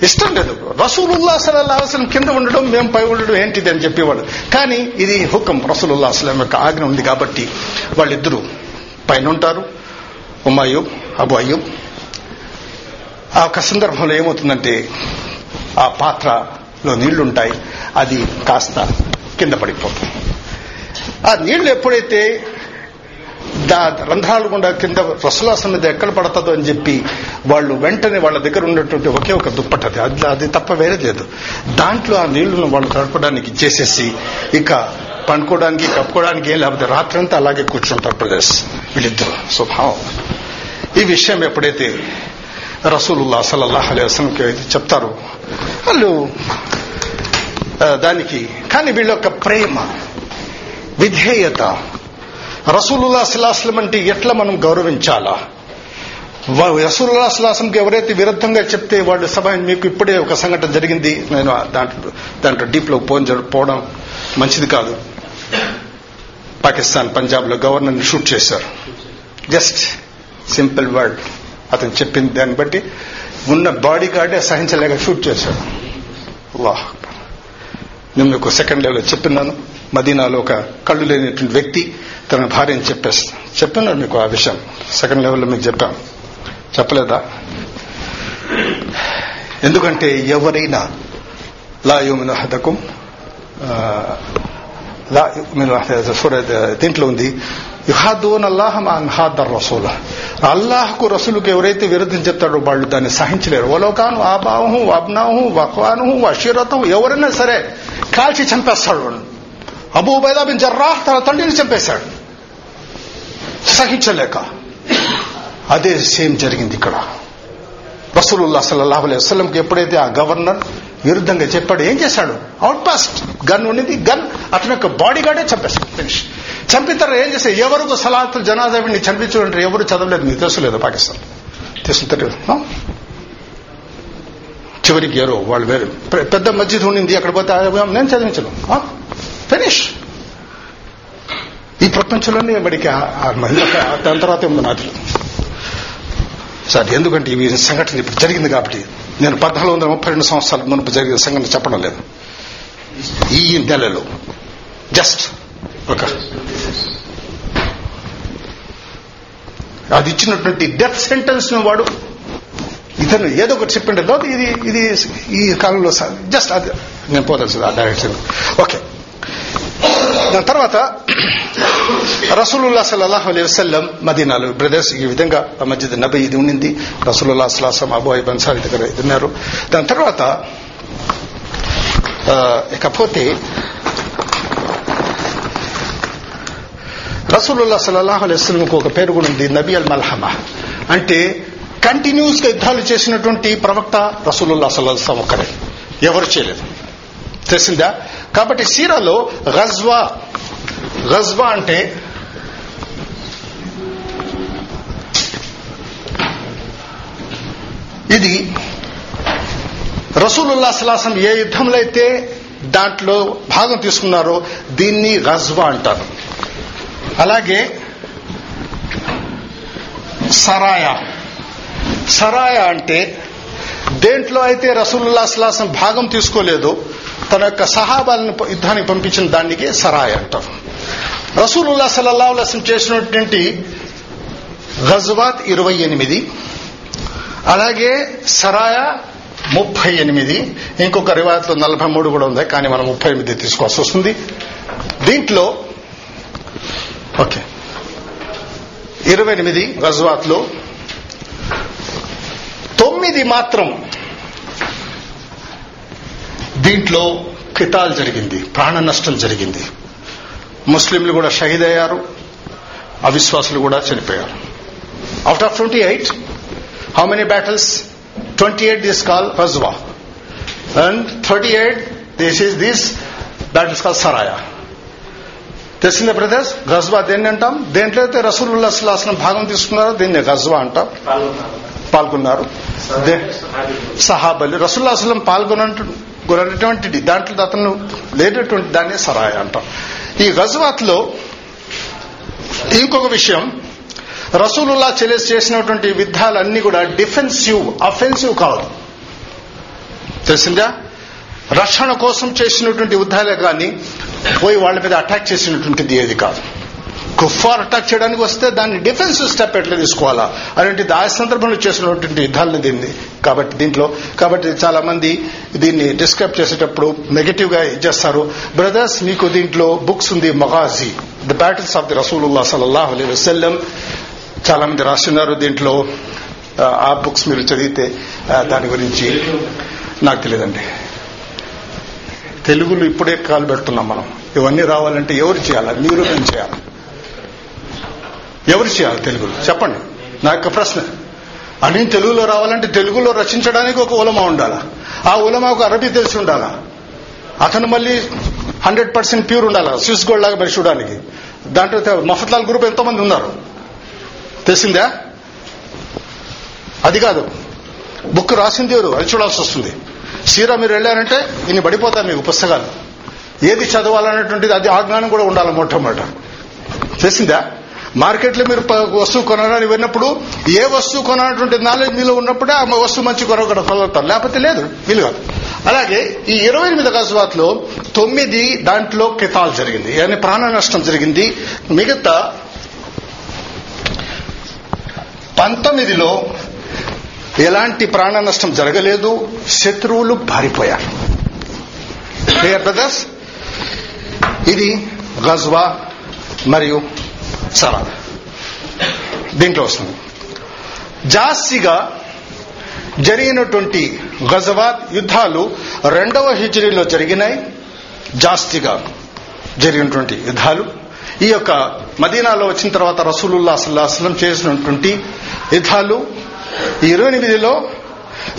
Speaker 1: ఇష్టం లేదు. రసూలుల్లా సలల్లా అసలం కింద ఉండడం మేము పై ఉండడం ఏంటిది అని చెప్పేవాడు. కానీ ఇది హుకం. రసూలుల్లా అసలం యొక్క ఆజ్ఞ ఉంది కాబట్టి వాళ్ళిద్దరూ పైన ఉంటారు ఉమాయూబ్ అబు అయ్యూబ్ ఆ ఒక సందర్భంలో ఏమవుతుందంటే ఆ పాత్రలో నీళ్ళుంటాయి. అది కాస్త కింద పడిపోతుంది. ఆ నీళ్ళు ఎప్పుడైతే రంధ్రాలు గుండా కింద రసలాసం మీద ఎక్కడ పడుతుందో అని చెప్పి వాళ్ళు వెంటనే వాళ్ళ దగ్గర ఉన్నటువంటి ఒకే ఒక దుప్పటది అది. అది తప్ప వేరే లేదు. దాంట్లో ఆ నీళ్ళను వాళ్ళు తడపడానికి చేసేసి ఇక పండుకోవడానికి కప్పుకోవడానికి ఏం లేకపోతే రాత్రంతా అలాగే కూర్చుంటారు ప్రదేశ్. వీళ్ళిద్దరు. స్వభావం ఈ విషయం ఎప్పుడైతే రసూలుల్లా సల్లల్లాహు అలైహి అయితే చెప్తారు వాళ్ళు దానికి కానీ వీళ్ళ యొక్క ప్రేమ విధేయత రసూలుల్లా సలాహం అంటే ఎట్లా మనం గౌరవించాలా? వా- రసూలుల్లా సలాహంకి ఎవరైతే విరుద్ధంగా చెప్తే వాళ్ళు సభ మీకు ఇప్పుడే ఒక సంఘటన జరిగింది. నేను దాంట్లో దాంట్లో డీప్లో పోన్- పోవడం మంచిది కాదు. పాకిస్తాన్ పంజాబ్లో గవర్నర్ని షూట్ చేశారు. Just simple word. అతను చెప్పింది దాన్ని బట్టి ఉన్న బాడీ గార్డే సహించలేక షూట్ చేశాడు. వాహ్ నేను మీకు సెకండ్ లెవెల్ చెప్పినాను మదీనాలో ఒక కళ్ళు లేనటువంటి వ్యక్తి తన భార్యని చెప్పేస్తా. చెప్పినాడు మీకు ఆ విషయం. సెకండ్ లెవెల్లో మీకు చెప్పాం. చెప్పలేదా? ఎందుకంటే ఎవరైనా లా యోమిన హదకుం లా దీంట్లో ఉంది యుహాదోన్ అల్లాహ్ మాన్ హాదర్ రసూల్. అల్లాహకు రసూలుకు ఎవరైతే విరుద్ధం చెప్తాడో వాళ్ళు దాన్ని సహించలేరు. ఓలోకాను ఆబాహు అబ్నాహు వక్వాను అషీరతం ఎవరైనా సరే కాల్చి చంపేస్తాడు వాడు. అబూ బైదా బిన్ జర్రాహ్ తన తండ్రిని చంపేశాడు. సహించలేక అదే సేమ్ జరిగింది ఇక్కడ. రసూలుల్లా సల్లాహు అలైహి వసల్లంకి ఎప్పుడైతే ఆ గవర్నర్ విరుద్ధంగా చెప్పాడు ఏం చేశాడు? అవుట్ పాస్ట్ గన్ ఉన్నది గన్ అతని యొక్క బాడీ గార్డే చంపేశాడు. ఫినిష్ చంపిన తర్వాత ఏం చేస్తే ఎవరు సలాతులు జనాదేవిని చంపించారంటే ఎవరు చదవలేదు మీకు తెలుసులేదు పాకిస్తాన్? తెలుసు చివరికి ఎవరు వాళ్ళు వేరు. పెద్ద మస్జిద్ ఉండింది అక్కడ పోతే నేను చదివించను. ఫినిష్ ఈ ప్రపంచంలోనే వాడికి ఆ- మహిళ దాని తర్వాత ఉంది నాది సార్ ఎందుకంటే ఈ సంఘటన ఇప్పుడు జరిగింది కాబట్టి నేను పద్నాలుగు వందల ముప్పై రెండు సంవత్సరాల మునుపు జరిగిన సంఘటన చెప్పడం లేదు. ఈ నెలలో జస్ట్ ఒక అది ఇచ్చినటువంటి డెత్ సెంటెన్స్ను వాడు ఇతను ఏదో ఒకటి చెప్పిండే. ఇది ఇది ఈ కాలంలో జస్ట్ అది. నేను పోదాల్సింది ఆ డైరెక్షన్. ఓకే. దాని తర్వాత రసూలుల్లా సల్లాహు అలీ వసల్లం మదీనాలు బ్రదర్స్ ఈ విధంగా మస్జిద్ నబీ ఇది ఉండింది. రసూలుల్లా సలాసం అబోయ్ ఐబ్ దగ్గర ఇది ఉన్నారు దాని తర్వాత ఇకపోతే రసూలుల్లా సల్లాహు అలీ వసలంకు ఒక పేరు కూడా ఉంది నబీ అల్ మల్హమా. అంటే కంటిన్యూస్గా యుద్ధాలు చేసినటువంటి ప్రవక్త రసూలుల్లా సల్లాహం ఒక్కరే ఎవరు చేయలేదు. తెలిసిందా? కాబట్టి సీరాలో గజ్వా గజ్వా అంటే ఇది రసూలుల్లా సలాసం ఏ యుద్ధంలో అయితే దాంట్లో భాగం తీసుకున్నారో దీన్ని గజ్వా అంటారు. అలాగే సరాయా సరాయా అంటే దేంట్లో అయితే రసూలుల్లా సలాసం భాగం తీసుకోలేదో తన యొక్క సహాబాలను యుద్ధానికి పంపించిన దానికి సరాయ్ అంటారు రసూలుల్లా సల్లల్లా అలసం చేసినటువంటి గజ్వాత్ ఇరవై ఎనిమిది అలాగే సరాయ ముప్పై ఎనిమిది ఇంకొక రివాయత్లో నలభై మూడు కూడా ఉంది కానీ మనం ముప్పై ఎనిమిది తీసుకోవాల్సి వస్తుంది. దీంట్లో ఓకే ఇరవై ఎనిమిది గజ్వాత్లో తొమ్మిది మాత్రం దీంట్లో కితాల్ జరిగింది ప్రాణ నష్టం జరిగింది. ముస్లింలు కూడా షహీద్ అయ్యారు అవిశ్వాసులు కూడా చనిపోయారు. Out of twenty eight how many battles twenty eight this call రజ్వా and thirty eight this is this battles call సరాయా తెలిసిందే బ్రదర్స్ గజ్వా దేన్ని అంటాం? దేంట్లో అయితే రసూలుల్లా సుల్లాసనం భాగం తీసుకున్నారో దీన్ని గజ్వా అంటాం. పాల్గొన్నారు. సహాబలు. రసూల్లా అసలం పాల్గొనటువంటిది దాంట్లో అతను లేనటువంటి దాన్ని సరాయ అంటాం. ఈ గజవాత్లో ఇంకొక విషయం. రసూలుల్లా చెలెస్ చేసినటువంటి యుద్ధాలన్నీ కూడా డిఫెన్సివ్ అఫెన్సివ్ కాదు. తెలిసిందా? రక్షణ కోసం చేసినటువంటి యుద్ధాలే కానీ పోయి వాళ్ళ మీద అటాక్ చేసినటువంటిది ఏది కాదు. కుఫార్ అటాక్ చేయడానికి వస్తే దాన్ని డిఫెన్సివ్ స్టెప్ ఎట్లా తీసుకోవాలా? అలాంటి ఆ సందర్భంలో చేసినటువంటి యుద్ధాలను దీన్ని కాబట్టి దీంట్లో కాబట్టి చాలా మంది దీన్ని డిస్క్రైబ్ చేసేటప్పుడు నెగటివ్గా చేస్తారు. బ్రదర్స్ మీకు దీంట్లో బుక్స్ ఉంది మగాజీ ది బ్యాటిల్స్ ఆఫ్ ది రసూలుల్లా సల్లాహ్ అలీ వసల్లం చాలా మంది రాస్తున్నారు దీంట్లో. ఆ, బుక్స్ మీరు చదివితే దాని గురించి నాకు తెలియదండి. తెలుగులో ఇప్పుడే కాలు పెడుతున్నాం మనం. ఇవన్నీ రావాలంటే ఎవరు చేయాలి? మీరు నేను చేయాలి? ఎవరు చేయాలి తెలుగులో? చెప్పండి. నా యొక్క ప్రశ్న. అన్ని తెలుగులో రావాలంటే తెలుగులో రచించడానికి ఒక ఉలమా ఉండాలా? ఆ ఉలమాకు అరబీ తెలిసి ఉండాలా? అతను మళ్ళీ హండ్రెడ్ పర్సెంట్ ప్యూర్ ఉండాలా? స్విస్ గోల్డ్ లాగా మరి చూడడానికి. దాంట్లో మఫత్లాల్ గ్రూప్ ఎంతో మంది ఉన్నారు? తెలిసిందా? అది కాదు. బుక్ రాసింది ఎవరు? అది చూడాల్సి వస్తుంది. సీరా మీరు వెళ్ళారంటే ఇన్ని పడిపోతారు మీకు పుస్తకాలు. ఏది చదవాలనేటువంటిది అది ఆ జ్ఞానం కూడా ఉండాలి మొట్టమొదట. తెలిసిందా? మార్కెట్లో మీరు వస్తువు కొనాలని వెళ్ళినప్పుడు ఏ వస్తువు కొనాలన్నటువంటి నాలెడ్జ్ మీలో ఉన్నప్పుడే ఆ వస్తువు మంచి కొనగడ కొనగలుగుతారు లేకపోతే లేదు వీలు కాదు. అలాగే ఈ ఇరవై ఎనిమిది గజవాత్లో తొమ్మిది దాంట్లో కితాల్ జరిగింది. అని ప్రాణ నష్టం జరిగింది. మిగతా పంతొమ్మిదిలో ఎలాంటి ప్రాణ నష్టం జరగలేదు శత్రువులు పారిపోయారు. క్లియర్ బ్రదర్స్ ఇది గజ్వా మరియు సరా దీంట్లో వస్తుంది. జాస్తిగా జరిగినటువంటి గజవాత్ యుద్ధాలు రెండవ హిజరీలో జరిగినాయి. జాస్తిగా జరిగినటువంటి యుద్ధాలు. ఈ యొక్క మదీనాలో వచ్చిన తర్వాత రసూలుల్లా సల్లాహం చేసినటువంటి యుద్ధాలు. ఈ ఇరవై ఎనిమిదిలో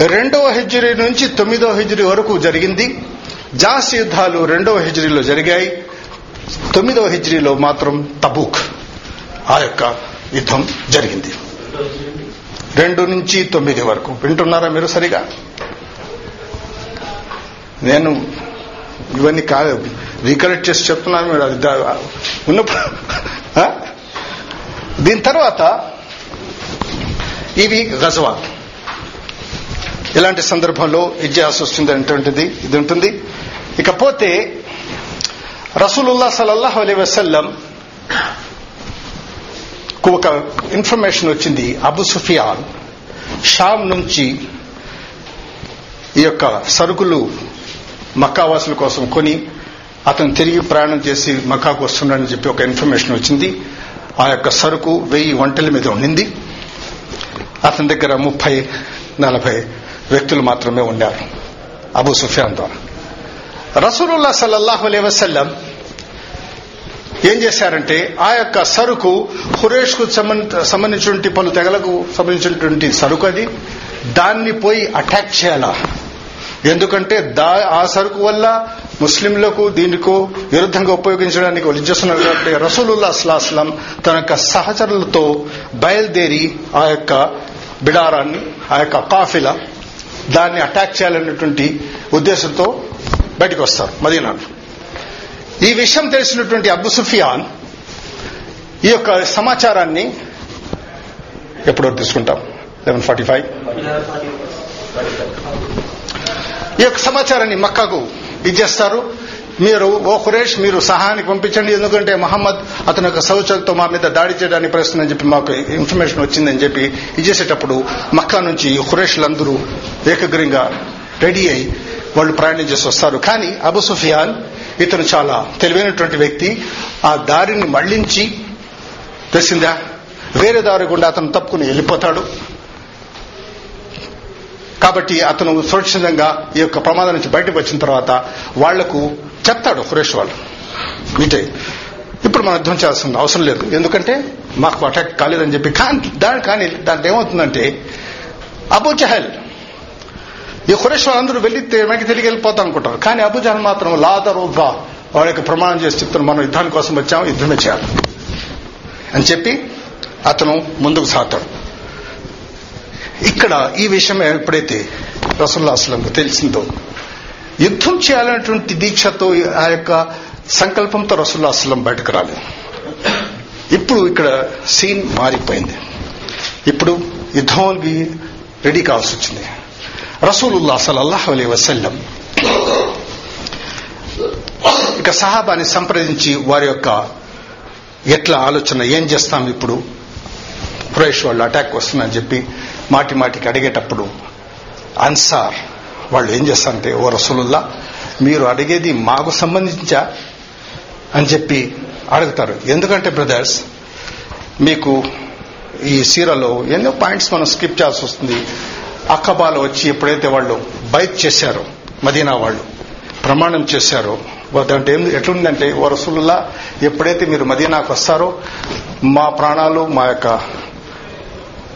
Speaker 1: రెండవ హిజరీ నుంచి తొమ్మిదవ హిజరీ వరకు జరిగింది. జాస్ యుద్ధాలు రెండవ హిజరీలో జరిగాయి. తొమ్మిదవ హిజరీలో మాత్రం తబూక్. ఆ యొక్క యుద్ధం జరిగింది. రెండు నుంచి తొమ్మిది వరకు. వింటున్నారా మీరు సరిగా? నేను ఇవన్నీ కా రీకలెక్ట్ చేసి చెప్తున్నాను మీరు అది ఉన్నప్పుడు ఆ? దీని తర్వాత ఇవి గజవా. ఇలాంటి సందర్భంలో ఇజ్జాస్ వస్తుంది అంటుంటుంది ఇది ఉంటుంది. ఇకపోతే రసూలుల్లా సలల్లాహు అలీ వసల్లం ఒక ఇన్ఫర్మేషన్ వచ్చింది. అబు సుఫియాన్ షామ్ నుంచి ఈ యొక్క సరుకులు మక్కావాసుల కోసం కొని అతను తిరిగి ప్రయాణం చేసి మక్కాకు వస్తున్నాడని చెప్పి ఒక ఇన్ఫర్మేషన్ వచ్చింది. ఆ యొక్క సరుకు వెయ్యి వంటల మీద ఉండింది. అతని దగ్గర ముప్పై నలభై వ్యక్తులు మాత్రమే ఉన్నారు అబు సుఫియాన్ ద్వారా. రసూలుల్లా సల్లల్లాహు అలైహి వసల్లం ఏం చేశారంటే ఆ యొక్క సరుకు హురేష్కు సంబంధించినటువంటి పలు తెగలకు సంబంధించినటువంటి సరుకు అది. దాన్ని పోయి అటాక్ చేయాలా? ఎందుకంటే దా ఆ సరుకు వల్ల ముస్లింలకు దీనికో విరుద్ధంగా ఉపయోగించడానికి వాళ్ళు కాబట్టి రసూలుల్లా అస్లాస్లం తన యొక్క సహచరులతో బయలుదేరి ఆ యొక్క బిడారాన్ని ఆ యొక్క కాఫిలా దాన్ని అటాక్ చేయాలనేటువంటి ఉద్దేశంతో బయటకు వస్తారు మదీనాకు. ఈ విషయం తెలిసినటువంటి అబు సుఫియాన్ ఈ యొక్క సమాచారాన్ని ఎప్పుడో తీసుకుంటాం. లెవెన్ ఫార్టీ ఫైవ్ ఈ యొక్క సమాచారాన్ని మక్కాకు ఇచ్చేస్తారు. మీరు ఓ ఖురేష్ మీరు సహాయానికి పంపించండి. ఎందుకంటే మహమ్మద్ అతని యొక్క సౌచలతో మా మీద దాడి చేయడానికి ప్రయత్నం అని చెప్పి మాకు ఇన్ఫర్మేషన్ వచ్చిందని చెప్పి ఇచ్చేసేటప్పుడు మక్కా నుంచి ఖురేష్లందరూ ఏకగ్రీంగా రెడీ అయి వాళ్ళు ప్రయాణం చేసి వస్తారు. కానీ అబు సుఫియాన్ ఇతను చాలా తెలివైనటువంటి వ్యక్తి. ఆ దారిని మళ్ళించి తెలిసిందా? వేరే దారి గుండా అతను తప్పుకుని వెళ్ళిపోతాడు. కాబట్టి అతను సురక్షితంగా ఈ యొక్క ప్రమాదం నుంచి బయటకు వచ్చిన తర్వాత వాళ్ళకు చెప్తాడు సురేష్ వాళ్ళు. మీటే ఇప్పుడు మనం యుద్ధం చేయాల్సిన అవసరం లేదు. ఎందుకంటే మాకు అటాక్ కాలేదని చెప్పి కానీ దాని కానీ దాంట్లో ఏమవుతుందంటే అబూ జహల్ ఈ ఖురేష్ అందరూ వెళ్ళి వెనక్కి తిరిగి వెళ్ళిపోతాం అనుకుంటారు. కానీ అబూ మాత్రం లాదరుగా వాళ్ళ యొక్క ప్రమాణం చేసి చెప్తాను మనం యుద్ధాని కోసం వచ్చాము యుద్ధమే చేయాలి. అని చెప్పి అతను ముందుకు సాగుతాడు. ఇక్కడ ఈ విషయం ఎప్పుడైతే రసూల్లా అస్లంకు తెలిసిందో యుద్ధం చేయాలనేటువంటి దీక్షతో ఆ యొక్క సంకల్పంతో రసుల్లా అసలం బయటకు రాలేదు. ఇప్పుడు ఇక్కడ సీన్ మారిపోయింది. ఇప్పుడు యుద్ధానికి రెడీ కావాల్సి వచ్చింది. రసూలుల్లా సలల్లాహు అలీ వసల్లం. ఇక సహాబాని సంప్రదించి వారి యొక్క ఎట్లా ఆలోచన ఏం చేస్తాం ఇప్పుడు? ఖురైష్ వాళ్ళు అటాక్ వస్తుందని చెప్పి మాటి మాటికి అడిగేటప్పుడు అన్సార్ వాళ్ళు ఏం చేస్తారంటే ఓ రసూలుల్లా మీరు అడిగేది మాకు సంబంధించా? అని చెప్పి అడుగుతారు. ఎందుకంటే బ్రదర్స్ మీకు ఈ సీరలో ఎన్నో పాయింట్స్ మనం స్కిప్ చేయాల్సి వస్తుంది. అక్కబాలు వచ్చి ఎప్పుడైతే వాళ్ళు బైక్ చేశారో మదీనా వాళ్ళు ప్రమాణం చేశారో దాంట్లో ఏం ఎట్లుందంటే ఓ ఎప్పుడైతే మీరు మదీనాకు వస్తారో మా ప్రాణాలు మా యొక్క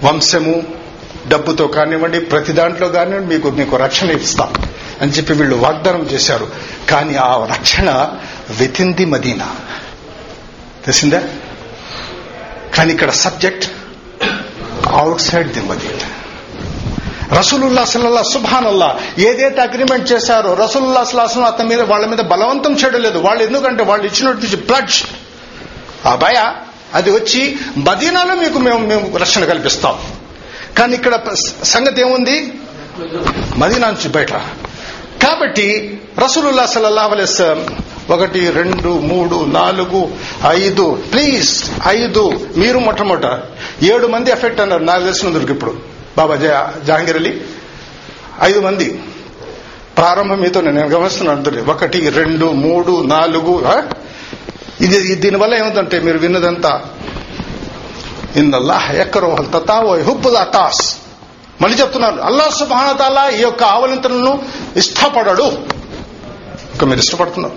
Speaker 1: వంశము డబ్బుతో కానివ్వండి ప్రతి దాంట్లో కానివ్వండి మీకు మీకు రక్షణ ఇస్తాం అని చెప్పి వీళ్ళు వాగ్దానం చేశారు. కానీ ఆ రక్షణ వితింది ది మదీనా. తెలిసిందా? కానీ ఇక్కడ subject outside the Medina. రసూలుల్లా సల్లల్లా సుభానల్లా ఏదైతే అగ్రిమెంట్ చేశారో రసూలుల్లా సల్లాహం అతని మీద వాళ్ళ మీద బలవంతం చేయడం లేదు వాళ్ళు ఎందుకంటే వాళ్ళు ఇచ్చినటువంటి ప్లడ్జ్. ఆ భయ అది వచ్చి మదీనాలో మీకు మేము మేము రక్షణ కల్పిస్తాం. కానీ ఇక్కడ సంగతి ఏముంది? మదీనా నుంచి బయట. కాబట్టి రసూలుల్లా సల్లల్లా అలైస్లం ఒకటి రెండు మూడు నాలుగు ఐదు ప్లీజ్ ఐదు మీరు మొట్టమొదట ఏడు మంది ఎఫెక్ట్ అన్నారు. నాకు తెలిసినందుకు ఇప్పుడు. బాబా జయ జహాంగీర్ అలీ. ఐదు మంది ప్రారంభం మీతో నేను గమనిస్తున్నాను ఒకటి రెండు మూడు నాలుగు ఇది దీనివల్ల ఏమిటంటే మీరు విన్నదంతా ఇన్నల్లాహ్ ఎక్కరోహల్ ఓ హుబ్బుల్ అతాస్. మళ్ళీ చెప్తున్నాను అల్లా సుబానతాల ఈ యొక్క ఆవలింతలను ఇష్టపడడు. ఇక మీరు ఇష్టపడుతున్నారు.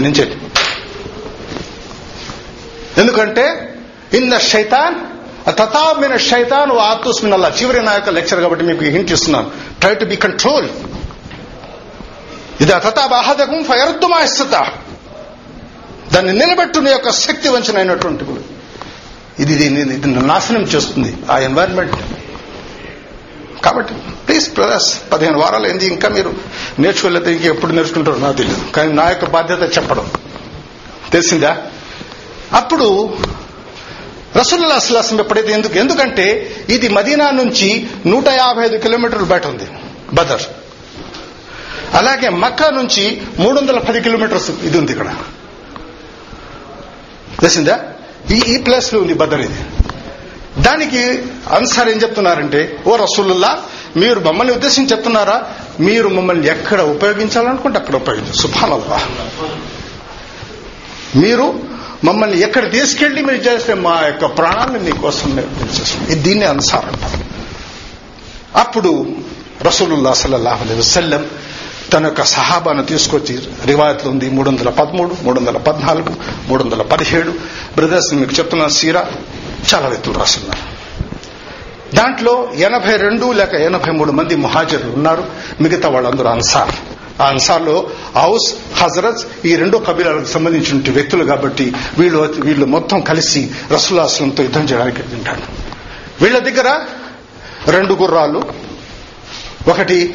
Speaker 1: నేను ఎందుకంటే ఇన్న శైతాన్ తతామిన శైతాన్ ఆతుస్ అల్లా చివరి నా యొక్క లెక్చర్ కాబట్టి మీకు హింట్ ఇస్తున్నాను. ట్రై టు బి కంట్రోల్ ఇది తతా బాహదకం ఫయర్దుమా ఇస్త దాన్ని నిలబెట్టు నీ యొక్క శక్తి వంచనైనటువంటి ఇది ఇది నాశనం చేస్తుంది ఆ ఎన్వైరన్మెంట్ కాబట్టి ప్లీజ్ బ్రదర్స్ పదిహేను వారాలు ఏంది ఇంకా మీరు నేర్చుకోలేదు ఇంకా ఎప్పుడు నేర్చుకుంటారో నాకు తెలియదు. కానీ నా యొక్క బాధ్యత చెప్పడం. తెలిసిందా? అప్పుడు రసూల్లా అస్లాసం ఎప్పుడైతే ఎందుకు? ఎందుకంటే ఇది మదీనా నుంచి నూట యాభై ఐదు కిలోమీటర్లు బయట ఉంది బదర్. అలాగే మక్కా నుంచి మూడు వందల పది కిలోమీటర్స్ ఇది ఉంది ఇక్కడ. తెలిసిందా? ఈ ఈ ప్లేస్లో ఉంది బదర్ ఇది. దానికి అన్సార్ ఏం చెప్తున్నారంటే ఓ రసూలుల్లా మీరు మమ్మల్ని ఉద్దేశించి చెప్తున్నారా? మీరు మమ్మల్ని ఎక్కడ ఉపయోగించాలనుకుంటే అక్కడ ఉపయోగించారు సుభానల్లా మీరు మమ్మల్ని ఎక్కడ తీసుకెళ్ళి మీరు చేస్తే మా యొక్క ప్రాణాన్ని మీకోసం మేము ఇది దీన్ని అనుసారం. అంటారు అప్పుడు రసూలుల్లా సల్లల్లాహు అలై వసల్లం తన యొక్క సహాబాను తీసుకొచ్చి రివాయత్లు ఉంది మూడు వందల పదమూడు మూడు వందల పద్నాలుగు మూడు వందల పదిహేడు. బ్రదర్స్ మీకు చెప్తున్న సీరా చాలా వ్యక్తులు రాస్తున్నారు. దాంట్లో ఎనభై రెండు లేక ఎనభై మూడు మంది మహాజరులు ఉన్నారు. మిగతా వాళ్ళందరూ అన్సార్. ఆ అన్సార్లో ఔస్ హజరత్ ఈ రెండు కబీలాలకు సంబంధించిన వ్యక్తులు కాబట్టి వీళ్ళు వీళ్ళు మొత్తం కలిసి రసూలాసనంతో యుద్ధం చేయడానికి తింటారు వీళ్ళ దగ్గర రెండు గుర్రాలు ఒకటి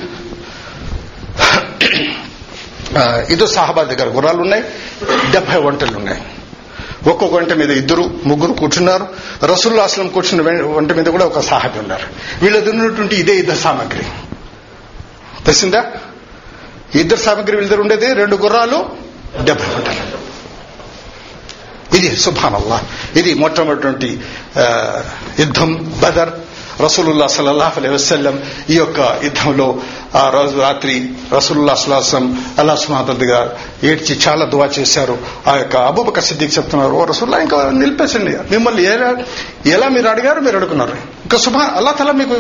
Speaker 1: ఇదో సాహబా దగ్గర గుర్రాలు ఉన్నాయి డెబ్బై వంటలు ఉన్నాయి ఒక్కొక్క వంట మీద ఇద్దరు ముగ్గురు కూర్చున్నారు. రసూల్లా అస్లం కూర్చున్న వంట మీద కూడా ఒక సాహబి ఉన్నారు. వీళ్ళు ఉన్నటువంటి ఇదే ఇద్దరు సామాగ్రి. తెలిసిందా? ఇద్దరు సామగ్రి వీళ్ళిద్దరు ఉండేది రెండు గుర్రాలు డెబ్బై వంటలు ఇది సుభానల్లా. ఇది మొట్టమొదటి యుద్ధం బదర్. రసూలుల్లా సల్లాహ్ అలై వసల్లం ఈ యొక్క యుద్ధంలో ఆ రోజు రాత్రి రసూలుల్లా సలాహం అల్లా సుమాతగా ఏడ్చి చాలా దువా చేశారు. ఆ యొక్క అబూబక సిద్దికి చెప్తున్నారు ఓ రసూల్లా ఇంకా నిలిపేసండి. మిమ్మల్ని ఎలా ఎలా మీరు అడిగారు మీరు అడుగున్నారు ఇంకా సుభా అల్లా తల మీకు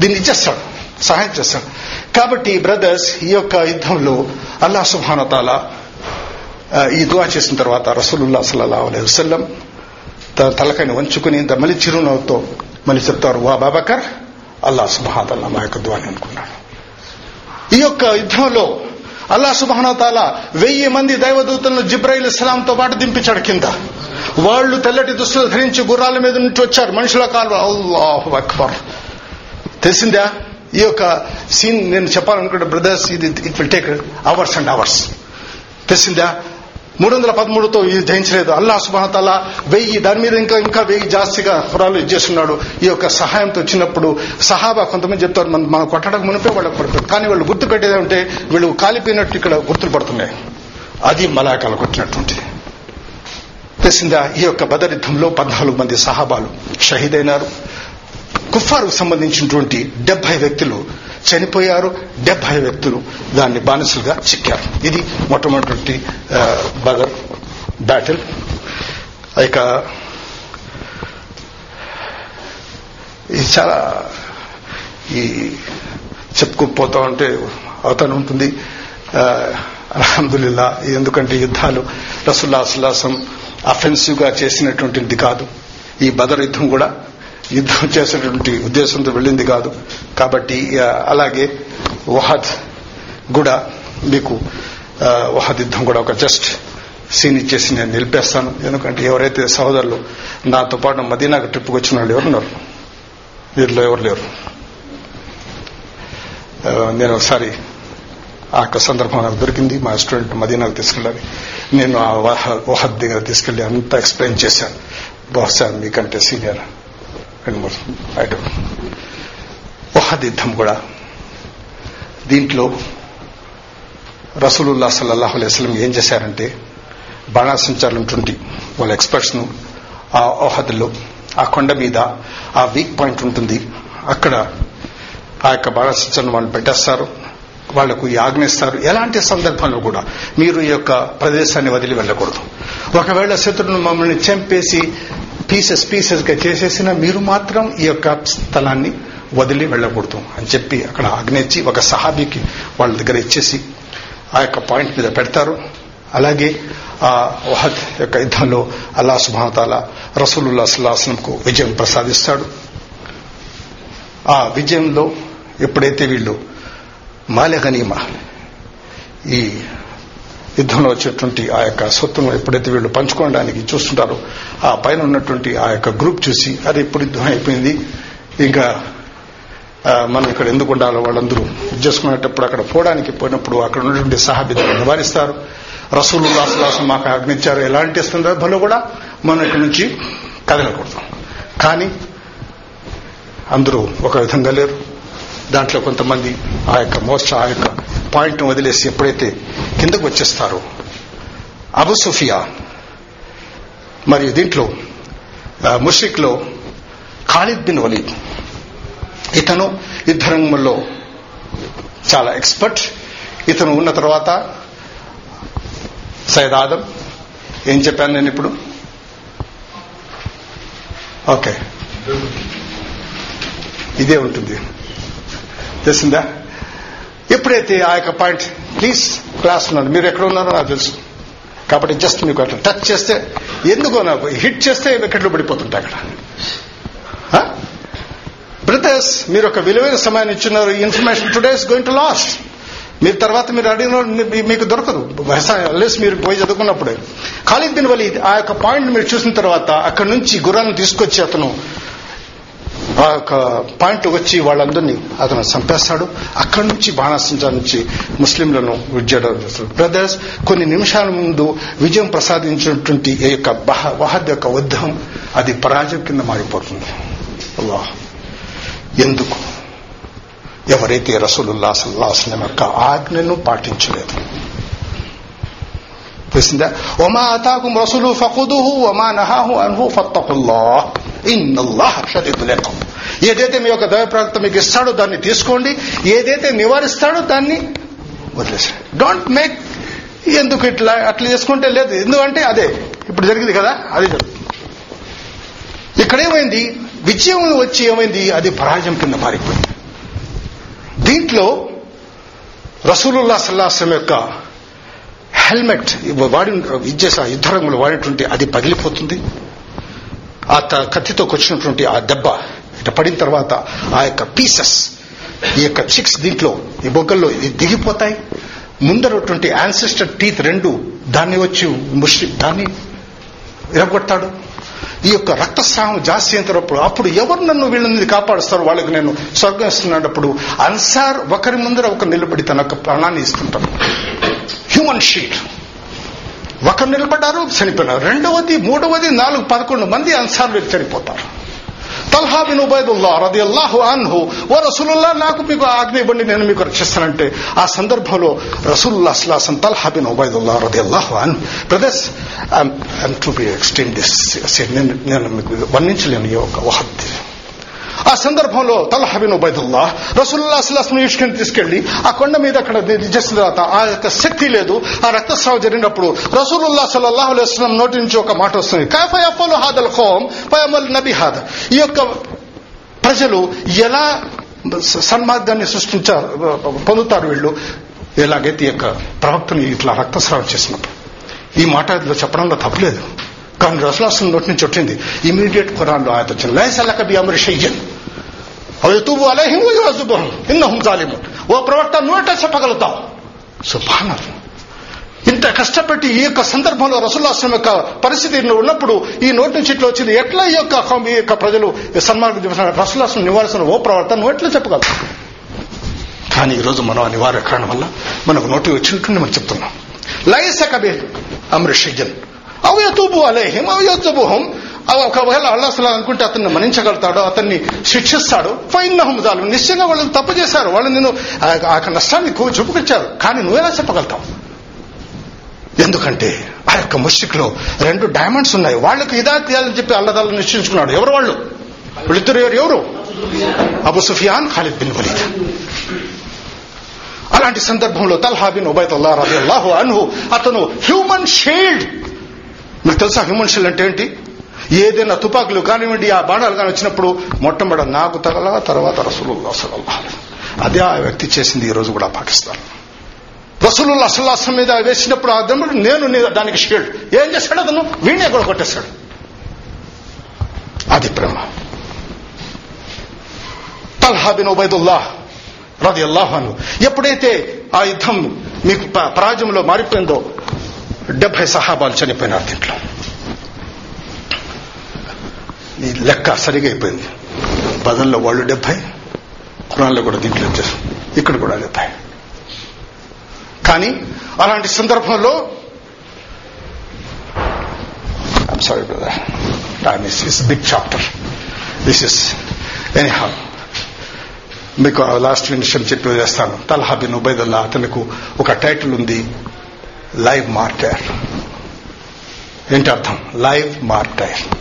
Speaker 1: దీన్ని ఇచ్చేస్తాడు. సహాయం చేస్తాడు. కాబట్టి బ్రదర్స్ ఈ యొక్క యుద్ధంలో అల్లా సుభానతాల ఈ దువా చేసిన తర్వాత రసూలుల్లా సల్లా అలై వసల్లం తన తలకని వంచుకుని మళ్ళీ చిరునవ్వుతో మళ్ళీ చెప్తారు వా బాబాకర్ అల్లా సుభానతాల మా యొక్క దువాని అనుకున్నాడు. ఈ యొక్క యుద్ధంలో అల్లా సుభానతాల వెయ్యి మంది దైవదూతలను జిబ్రాయిల్ ఇస్లాంతో పాటు దింపించాడు కింద. వాళ్ళు తెల్లటి దుస్తులు ధరించి గుర్రాల మీద నుంచి వచ్చారు. మనుషుల కాలు అల్లాహు అక్బర్. తెలిసిందా? ఈ యొక్క సీన్ నేను చెప్పాలనుకుంటే బ్రదర్స్ ఇది it will take hours and hours తెలిసిందా? మూడు వందల పదమూడుతో ఇది జయించలేదు. అల్లా సుబానతాల వెయ్యి దాని మీద ఇంకా ఇంకా వెయ్యి జాస్తిగా హురాలు ఇచ్చేస్తున్నాడు ఈ యొక్క సహాయంతో వచ్చినప్పుడు సహాబా కొంతమంది చెప్తారు మనం మనం కొట్టడం మునిపే వాళ్ళకి పడుతుంది. కానీ వాళ్ళు గుర్తు పెట్టేది అంటే వీళ్ళు కాలిపోయినట్టు ఇక్కడ గుర్తులు పడుతున్నాయి అది మలాకాలు కొట్టినటువంటి తెలిసిందా? ఈ యొక్క బదర్ యుద్ధంలో పద్నాలుగు మంది సహాబాలు షహీదైనారు. కుఫారుకు సంబంధించినటువంటి డెబ్బై వ్యక్తులు చనిపోయారు డెబ్బై వ్యక్తులు దాన్ని బానిసలుగా చిక్కారు. ఇది మొట్టమొదటి బదర్ బ్యాటిల్. ఇక ఇది చాలా ఈ చెప్పుకుపోతా ఉంటే అవుతానే ఉంటుంది. అల్హమ్దుల్లా ఎందుకంటే యుద్ధాలు రసుల్లా అసలాసం అఫెన్సివ్గా చేసినటువంటిది కాదు. ఈ బదర్ యుద్ధం కూడా యుద్ధం చేసేటువంటి ఉద్దేశంతో వెళ్ళింది కాదు. కాబట్టి అలాగే వహద్ కూడా మీకు వహద్ యుద్ధం కూడా ఒక జస్ట్ సీన్ ఇచ్చేసి నేను నిలిపేస్తాను. ఎందుకంటే ఎవరైతే సహోదరులు నాతో పాటు మదీనాకు ట్రిప్కి వచ్చిన వాళ్ళు ఎవరున్నారు వీరిలో ఎవరు లేరు? నేను ఒకసారి ఆ యొక్క సందర్భం నాకు దొరికింది. మా స్టూడెంట్ మదీనాకు తీసుకెళ్ళాలి. నేను ఆ వహద్ దగ్గర తీసుకెళ్ళి అంతా ఎక్స్ప్లెయిన్ చేశాను. బహుశా మీకంటే సీనియర్ కనబడుతుంది. మూడు ఐటమ్ కూడా దీంట్లో రసూలుల్లా సల్లాహు అలైస్లం ఏం చేశారంటే బాణాసంచారులుంటుంటి వాళ్ళ ఎక్స్పర్ట్స్ను ఆ ఓహద్లో ఆ కొండ మీద ఆ వీక్ పాయింట్ ఉంటుంది. అక్కడ ఆ యొక్క బాణాసంచారం వాళ్ళు పెట్టేస్తారు. వాళ్ళకు ఆజ్ఞిస్తారు ఎలాంటి సందర్భంలో కూడా మీరు ఈ యొక్క ప్రదేశాన్ని వదిలి వెళ్ళకూడదు. ఒకవేళ శత్రువును మమ్మల్ని చంపేసి పీసెస్ పీసెస్గా చేసేసిన మీరు మాత్రం ఈ యొక్క స్థలాన్ని వదిలి వెళ్ళకూడదు అని చెప్పి అక్కడ ఆజ్ఞించి ఒక సహాబీకి వాళ్ళ దగ్గర ఇచ్చేసి ఆ యొక్క పాయింట్ మీద పెడతారు. అలాగే ఆ వహద్ యొక్క యుద్ధంలో అల్లా సుభాతాల రసూలుల్లా సుల్లాసనంకు విజయం ప్రసాదిస్తాడు. ఆ విజయంలో ఎప్పుడైతే వీళ్ళు మాలెగనీమా ఈ యుద్ధంలో వచ్చేటువంటి ఆ యొక్క సొత్తును ఎప్పుడైతే వీళ్ళు పంచుకోవడానికి చూస్తుంటారో ఆ పైన ఉన్నటువంటి ఆ యొక్క గ్రూప్ చూసి అది ఇప్పుడు యుద్ధం అయిపోయింది. ఇంకా మనం ఇక్కడ ఎందుకు ఉండాలో వాళ్ళందరూ చేసుకునేటప్పుడు అక్కడ పోవడానికి పోయినప్పుడు అక్కడ ఉన్నటువంటి సహాబిద్దరు నివారిస్తారు. రసూలు దాసులాసం మాకు ఆజ్ఞించారు ఎలాంటి సందర్భంలో కూడా మనం ఇక్కడి నుంచి కదలకూడదు. కానీ అందరూ ఒక విధంగా లేరు. దాంట్లో కొంతమంది ఆ యొక్క మోస్ట్ ఆ యొక్క పాయింట్ వదిలేసి ఎప్పుడైతే కిందకు వచ్చేస్తారో అబు సుఫియా మరియు దీంట్లో ముషిక్లో ఖాలిద్ బిన్ వలీద్. ఇతను యుద్ధరంగంలో చాలా ఎక్స్పర్ట్. ఇతను ఉన్న తర్వాత సైద్ ఆదం. ఏం చెప్పాను నేను ఇప్పుడు? ఓకే. ఇదే ఉంటుంది. తెలిసిందా ఎప్పుడైతే ఆ యొక్క పాయింట్ ప్లీజ్ క్లాస్ ఉన్నారు మీరు ఎక్కడ ఉన్నారో నాకు తెలుసు. కాబట్టి జస్ట్ మీకు అట్లా టచ్ చేస్తే ఎందుకో నాకు హిట్ చేస్తే వికెట్లు పడిపోతుంటాయి అక్కడ. బ్రదర్స్ మీరు ఒక విలువైన సమయాన్ని ఇచ్చినారు information today is going to last మీరు తర్వాత మీరు అడిగిన మీకు దొరకదు. లెస్ మీరు పోయి చదువుకున్నప్పుడే. ఖాళీ బిన్ వలీ ఆ యొక్క పాయింట్ మీరు చూసిన తర్వాత అక్కడ నుంచి గుర్రాన్ని తీసుకొచ్చి అతను ఆ యొక్క పాయింట్ వచ్చి వాళ్ళందరినీ అతను చంపేస్తాడు. అక్కడి నుంచి బాణాసంచా నుంచి ముస్లింలను విడిచేయడం చేస్తాడు. బ్రదర్స్ కొన్ని నిమిషాల ముందు విజయం ప్రసాదించినటువంటి ఈ యొక్క వహద్ యొక్క యుద్ధం అది పరాజయం కింద మారిపోతుంది. ఎందుకు? ఎవరైతే రసూలుల్లా సల్లాహం యొక్క ఆజ్ఞను పాటించలేదు. తెలిసిందా? ఒమా అతాకుం రసూలు ఫకుదుహు ఒమా నహాహు అన్హు ఫత్తకుల్లా ఇన్నల్లాహ షదీదుల్ ఇకాబ్ ఏదైతే మీ యొక్క దైవ ప్రవక్త మీకు ఇస్తాడో దాన్ని తీసుకోండి. ఏదైతే నివారిస్తాడో దాన్ని వదిలేసాడు డోంట్ మేక్ ఎందుకు ఇట్లా అట్లా చేసుకుంటే లేదు. ఎందుకంటే అదే ఇప్పుడు జరిగింది కదా అది జరుగుతుంది. ఇక్కడ ఏమైంది? విజయం వచ్చి ఏమైంది? అది పరాజయం కింద మారిపోయింది. దీంట్లో రసూలుల్లా సల్లాహం యొక్క హెల్మెట్ వాడి ఇచ్చేసి యుద్ధరంగంలో యుద్ధ వాడినటువంటి అది పగిలిపోతుంది. ఆ కత్తితో వచ్చినటువంటి ఆ దెబ్బ ఇట పడిన తర్వాత ఆ యొక్క పీసెస్ ఈ యొక్క చిక్స్ దీంట్లో ఈ బొగ్గల్లో ఇది దిగిపోతాయి. ముందరటువంటి యాన్సిస్టర్ టీత్ రెండు దాన్ని వచ్చి ముష్టి దాన్ని విరగొడతాడు. ఈ యొక్క రక్తస్రావం జాస్తి అయినప్పుడు అప్పుడు ఎవరు నన్ను వీళ్ళని కాపాడుస్తారు వాళ్ళకి నేను స్వర్గం ఇస్తున్నప్పుడు అన్సార్ ఒకరి ముందర ఒక నిలబడి తన యొక్క ప్రాణాన్ని ఇస్తుంటారు. హ్యూమన్ షీట్ ఒకరు నిలబడ్డారు చనిపోయినారు. రెండవది మూడవది నాలుగు పదకొండు మంది అన్సార్లు చనిపోతారు. తల్హా బిన్ ఉబైదుల్లా రది అల్లాహు అన్హు ఓ రసూలుల్లా నాకు మీకు ఆజ్ఞ ఇవ్వండి నేను మీకు రక్షిస్తానంటే. ఆ సందర్భంలో రసూలుల్లా అస్లాసం తల్హా బిన్ ఉబైదుల్లా రది అల్లాహు అన్ brothers to be extend this నేను నేను మీకు వర్ణించలేను ఈ ఒక వహద్ది ఆ సందర్భంలో తల్హబిన్ ఉబైదుల్లా రసూల్లా అసలాస్ను ఇష్కని తీసుకెళ్ళి ఆ కొండ మీద అక్కడ చేసిన తర్వాత ఆ యొక్క శక్తి లేదు ఆ రక్తస్రావం జరిగినప్పుడు రసూలుల్లా సల్లల్లాహు అలైహి నోటి నుంచి ఒక మాట వస్తుంది. కాఫై అఫలు హాదల్ ఖోమ్ పయమల్ నబి హాద్. ఈ యొక్క ప్రజలు ఎలా సన్మార్గాన్ని సృష్టించారు పొందుతారు వీళ్ళు? ఎలాగైతే ఈ యొక్క ప్రవక్తని ఇట్లా రక్తస్రావం చేసినప్పుడు. ఈ మాట ఇందులో చెప్పడంలో తప్పలేదు. కానీ రసులాసం నోటి నుంచి వచ్చింది ఇమీడియట్ ఖురాన్లో ఆయత వచ్చింది లైసలక బి అమరి షయ్యన్ అవుతూబు అలహిం యుజుబహం ఇన్నహుం జాలిమున్. ఓ ప్రవక్త నోట చెప్పగలుగుతావు. సుభాన ఇంత కష్టపెట్టి ఈ యొక్క సందర్భంలో రసూల్లాసం యొక్క పరిస్థితి ఉన్నప్పుడు ఈ నోటి నుంచి ఇట్లా వచ్చింది. ఎట్లా ఈ యొక్క ఈ యొక్క ప్రజలు సన్మార్గం రసూల్లాసం నివారణ ఓ ప్రవర్తన నువ్వు ఎట్లా చెప్పగలవు కానీ ఈరోజు మనం ఆ నివారణ కారణం వల్ల మనకు నోటి వచ్చినట్టు మనం చెప్తున్నాం. లైస కబి అమృషయ్యన్ అవి తూబు అలేహిం అవి యొచ్చుబుహం ఒకవేళ అల్లాహ్ అనుకుంటే అతన్ని మన్నించగలుగుతాడో అతన్ని శిక్షిస్తాడు ఫైన్నహం జాలు నిశ్చయంగా వాళ్ళని తప్పు చేశారు. వాళ్ళు నేను ఆ నష్టాన్ని చూపుకొచ్చారు. కానీ నువ్వెలా చెప్పగలుగుతావు? ఎందుకంటే ఆ యొక్క ముష్టిక్లో రెండు డైమండ్స్ ఉన్నాయి. వాళ్ళకు ఇదా తీయాలని చెప్పి అల్లదాలు నిశ్చయించుకున్నాడు. ఎవరు వాళ్ళు? వీళ్ళిద్దరు ఎవరు? ఎవరు? Abu Sufyan Khalid bin Walid. అలాంటి సందర్భంలో తల్హా బిన్ ఉబైదుల్లా రబి అల్లాహు అన్హు అతను హ్యూమన్ షీల్డ్ మీకు తెలుసా హ్యూమన్ అంటే ఏంటి? ఏదైనా తుపాకులు కానివ్వండి ఆ బాణాలు కానీ వచ్చినప్పుడు మొట్టమొదటి నాకు తగల తర్వాత రసూలుల్లా సల్లల్లాహు అదే ఆ వ్యక్తి చేసింది ఈ రోజు కూడా పాకిస్తాన్. రసూలుల్లా సల్లాహం మీద వేసినప్పుడు ఆ దమ్ముడు నేను దానికి షీల్డ్. ఏం చేశాడు అతను? వీణే కూడా కొట్టేశాడు. అది ప్రేమ. తల్హా బిన్ ఉబైదుల్లా రది అల్లాహాను ఎప్పుడైతే ఆ యుద్ధం మీకు పరాజయంలో మారిపోయిందో డెబ్బై సహాబాలు చనిపోయినారు దీంట్లో. ఈ లెక్క సరిగా అయిపోయింది. బదల్లో వాళ్ళు డెబ్బై కురాన్లో కూడా దీంట్లో వచ్చేసి ఇక్కడ కూడా డెబ్బై కానీ అలాంటి సందర్భంలో I'm sorry brother time is is big chapter this is anyhow మీకు లాస్ట్ విషయం చెప్పి వేస్తాను తల్హా బిన్ ఉబైదుల్లా అతనికి ఒక టైటిల్ ఉంది. Live martyr. ఏంటి అర్థం? Live martyr.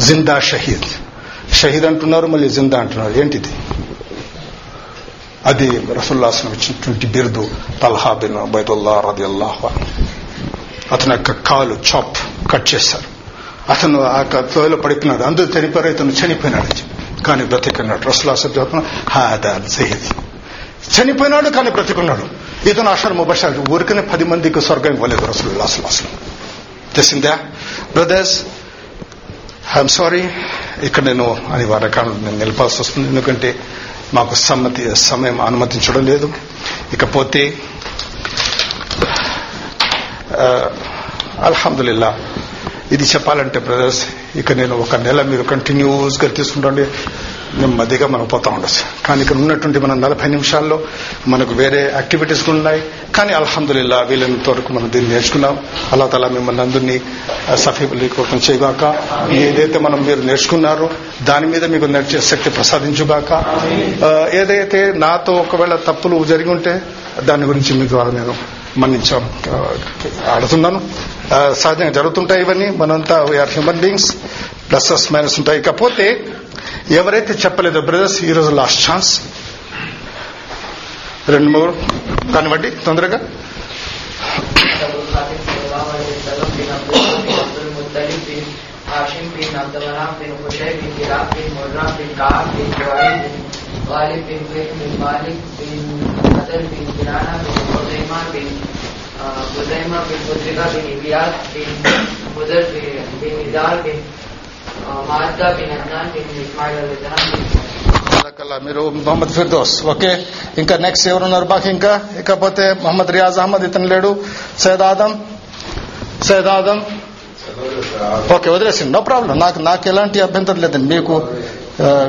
Speaker 1: జిందా షహీద్. షహీద్ అంటున్నారు మళ్ళీ జిందా అంటున్నారు. ఏంటిది? అది రసుల్లాసం ఇచ్చినటువంటి బిరుదు తల్హా బిన్ బైదుల్లా రది అల్లాహ్ అతని యొక్క కాలు చాప్ కట్ చేశారు. అతను ఆ తోయలో పడిపోయినాడు. అందరూ చనిపోయారు ఇతను చనిపోయినాడు. కానీ బ్రతికన్నాడు రసుల్లాసం చెప్తున్నాడు హాదా సహీద్ చనిపోయినాడు కానీ బ్రతికున్నాడు. ఇతను అషర్ ముబషర్ ఊరికనే పది మందికి స్వర్గం ఇవ్వలేదు అసలు తెలిసిందా? బ్రదర్స్ ఐఎమ్ సారీ ఇక్కడ నేను అనివార్య కారణం నేను నిలపాల్సి వస్తుంది. ఎందుకంటే మాకు సమ్మతి సమయం అనుమతించడం లేదు. ఇకపోతే అల్హమ్దుల్లా ఇది చెప్పాలంటే బ్రదర్స్ ఇక నేను ఒక నెల మీరు కంటిన్యూస్గా తీసుకుంటాండి నెమ్మదిగా మనం పోతా ఉండొచ్చు. కానీ ఇక్కడ ఉన్నటువంటి మన నలభై నిమిషాల్లో మనకు వేరే యాక్టివిటీస్ ఉన్నాయి. కానీ అల్హందుల్లా వీలైనంత వరకు మనం దీన్ని నేర్చుకున్నాం. అల్లా తలా మిమ్మల్ని అందరినీ సఫీబులీకృతం చేయగాక ఏదైతే మనం మీరు నేర్చుకున్నారో దాని మీద మీకు నడిచే శక్తి ప్రసాదించుగాక ఏదైతే నాతో ఒకవేళ తప్పులు జరిగి ఉంటే దాని గురించి మీ ద్వారా నేను మన్నించాం. ఆడుతున్నాను. సహజంగా జరుగుతుంటాయి ఇవన్నీ. మనంతా we're human beings plus minus ఉంటాయి. ఇకపోతే ఎవరైతే చెప్పలేదో బ్రదర్స్ ఈరోజు లాస్ట్ ఛాన్స్ రెండు మూడు కానివ్వండి తొందరగా
Speaker 2: بن عبد مناف بن خشيب بن بن بن بن بن بن بن بن بن بن بن بن بن بن بن
Speaker 1: بن మీరు మొహమ్మద్ ఫిర్దోస్ ఓకే? ఇంకా నెక్స్ట్ ఎవరున్నారు బాక్ ఇంకా? ఇకపోతే మొహమ్మద్ రియాజ్ అహ్మద్ ఇతను లేడు. సైద్ ఆదం. సైద్ ఆదం. ఓకే వదిలేసింది. నో ప్రాబ్లం నాకు నాకు ఎలాంటి అభ్యంతరం లేదండి. మీకు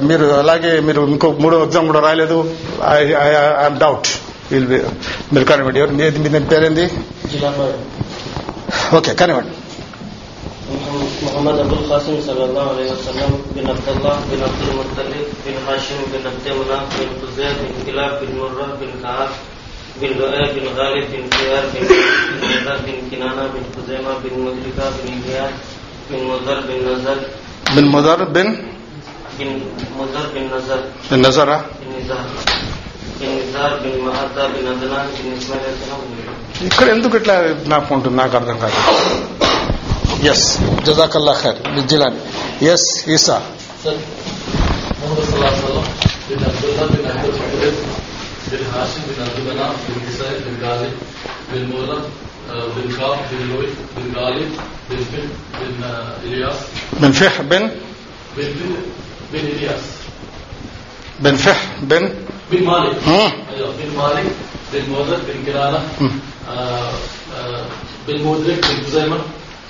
Speaker 1: మీరు అలాగే మీరు ఇంకో మూడో ఎగ్జామ్ కూడా రాయలేదు. ఐఎమ్ డౌట్ విల్ బి మీరు కానివ్వండి. ఎవరు? మీ పేరేంది? ఓకే కానివ్వండి.
Speaker 3: محمد ابو القاسم صلى الله عليه وسلم بن عبد الله بن عبد المطلب بن هاشم بن عبد مناف بن خزير بن كلاب بن مرة بن كعب بن لؤي بن غالب بن خيار بن نزار بن كنانة بن خزيمة بن مدركة بن إلياس بن مضر بن نزر
Speaker 1: బిన్ ముదర్ బిన్
Speaker 3: بن مضر بن نزر
Speaker 1: బిన్ నజరా
Speaker 3: بن نزار بن نزار بن مهتا بن عدنان بن إسماعيل السلام
Speaker 1: ఇక్కడ ఎందుకు ఇట్లా నాకు ఉంటుంది నాకు అర్థం కాదు yes.
Speaker 4: Jazakallah khair. Bijlan yes isa. بن
Speaker 1: فح بن
Speaker 4: بن الياس
Speaker 1: بن فح بن
Speaker 4: بن مالك ها بن مالك بن مولد بن كرانه بن مودرك بن زيمه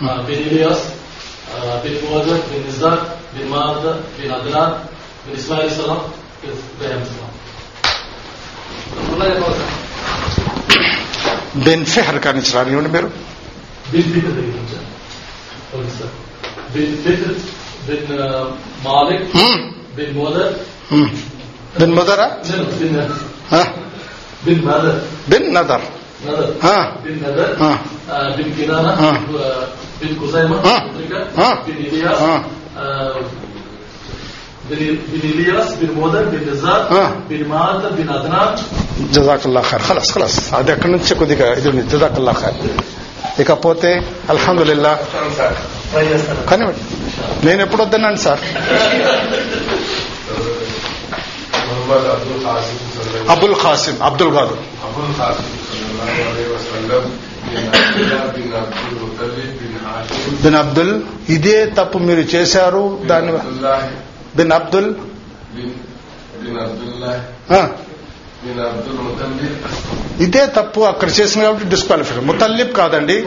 Speaker 4: آه، بالإلياس بالمواجهة بالنزاع بالمادة بالعدنان بالإسماعيل السلام بالبيان السلام.
Speaker 1: بالفحر كان إسرائيل هنا بيرو؟
Speaker 4: بالفكر بالفكر بن آه، مالك بن
Speaker 1: مدر بن مدر
Speaker 4: بن بن مدر
Speaker 1: بن نذر.
Speaker 4: بن نذر. آه، بن كنانة. بن خزيمة
Speaker 1: آه.
Speaker 4: مدركة
Speaker 1: آه.
Speaker 4: بن إلياس
Speaker 1: آه.
Speaker 4: آه، بن بن إلياس بن مودر بن نزار
Speaker 1: آه.
Speaker 4: بن مادة بن عدنان
Speaker 1: జజాకల్లా ఖైర్ ఖలాస్ ఖలాస్ అది అక్కడి నుంచి కొద్దిగా ఇది ఉంది జజాకల్లా ఖైర్ ఇకపోతే అల్హమ్దుల్లా కానివ్వండి నేను ఎప్పుడు వద్దన్నాను సార్
Speaker 5: محمد ابو القاسم صلى الله
Speaker 1: అబుల్ ఖాసిం అబ్దుల్ కాదు
Speaker 5: ابو القاسم
Speaker 1: బిన్ అబ్దుల్ ఇదే తప్పు మీరు చేశారు దాని బిన్ అబ్దుల్. ఇదే తప్పు అక్కడ చేసిన కాబట్టి డిస్క్వాలిఫై ముతల్లిబ్ కాదండి.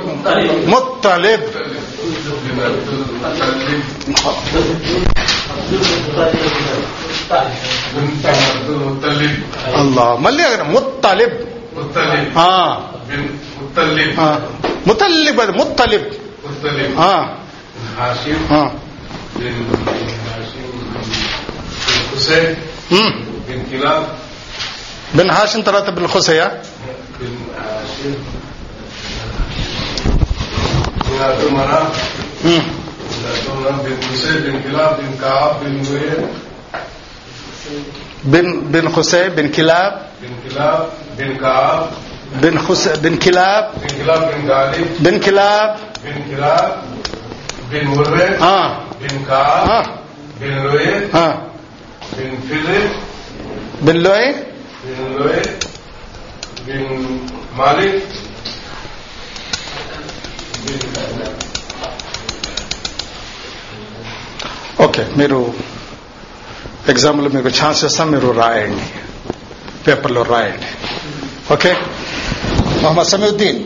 Speaker 1: ముత్తలిబ్. అల్లా మళ్ళీ అక్కడ Muttalib.
Speaker 5: مطلب. آه. مطلب مطلب؟
Speaker 1: مطلب.
Speaker 5: آه. هاشم
Speaker 1: آه.
Speaker 5: الحسين بن كلاب. بن هاشم
Speaker 1: ثلاثة
Speaker 5: بن
Speaker 1: خسية
Speaker 5: بن هاشم بن
Speaker 1: عمر.
Speaker 5: بن حسين. بن كلاب. بن كعب. بن ويل
Speaker 1: بن بن حسين. بن كلاب.
Speaker 5: بن كلاب. بن كعب.
Speaker 1: Bin హుసై bin Kilab
Speaker 5: بن كلاب بن غالب
Speaker 1: bin Kilab
Speaker 5: بن كلاب بن مرة
Speaker 1: ఆ,
Speaker 5: بن كعب
Speaker 1: ఆ,
Speaker 5: بن لؤي
Speaker 1: ఆ.
Speaker 5: بن فضل
Speaker 1: బిన్ లోయ్
Speaker 5: بن لؤي بن مالك بن
Speaker 1: ఓకే మీరు ఎగ్జామ్లో మీకు ఛాన్స్ ఇస్తాం మీరు రాయండి పేపర్లో రాయండి ఓకే మొహమ్మద్ సమీద్దీన్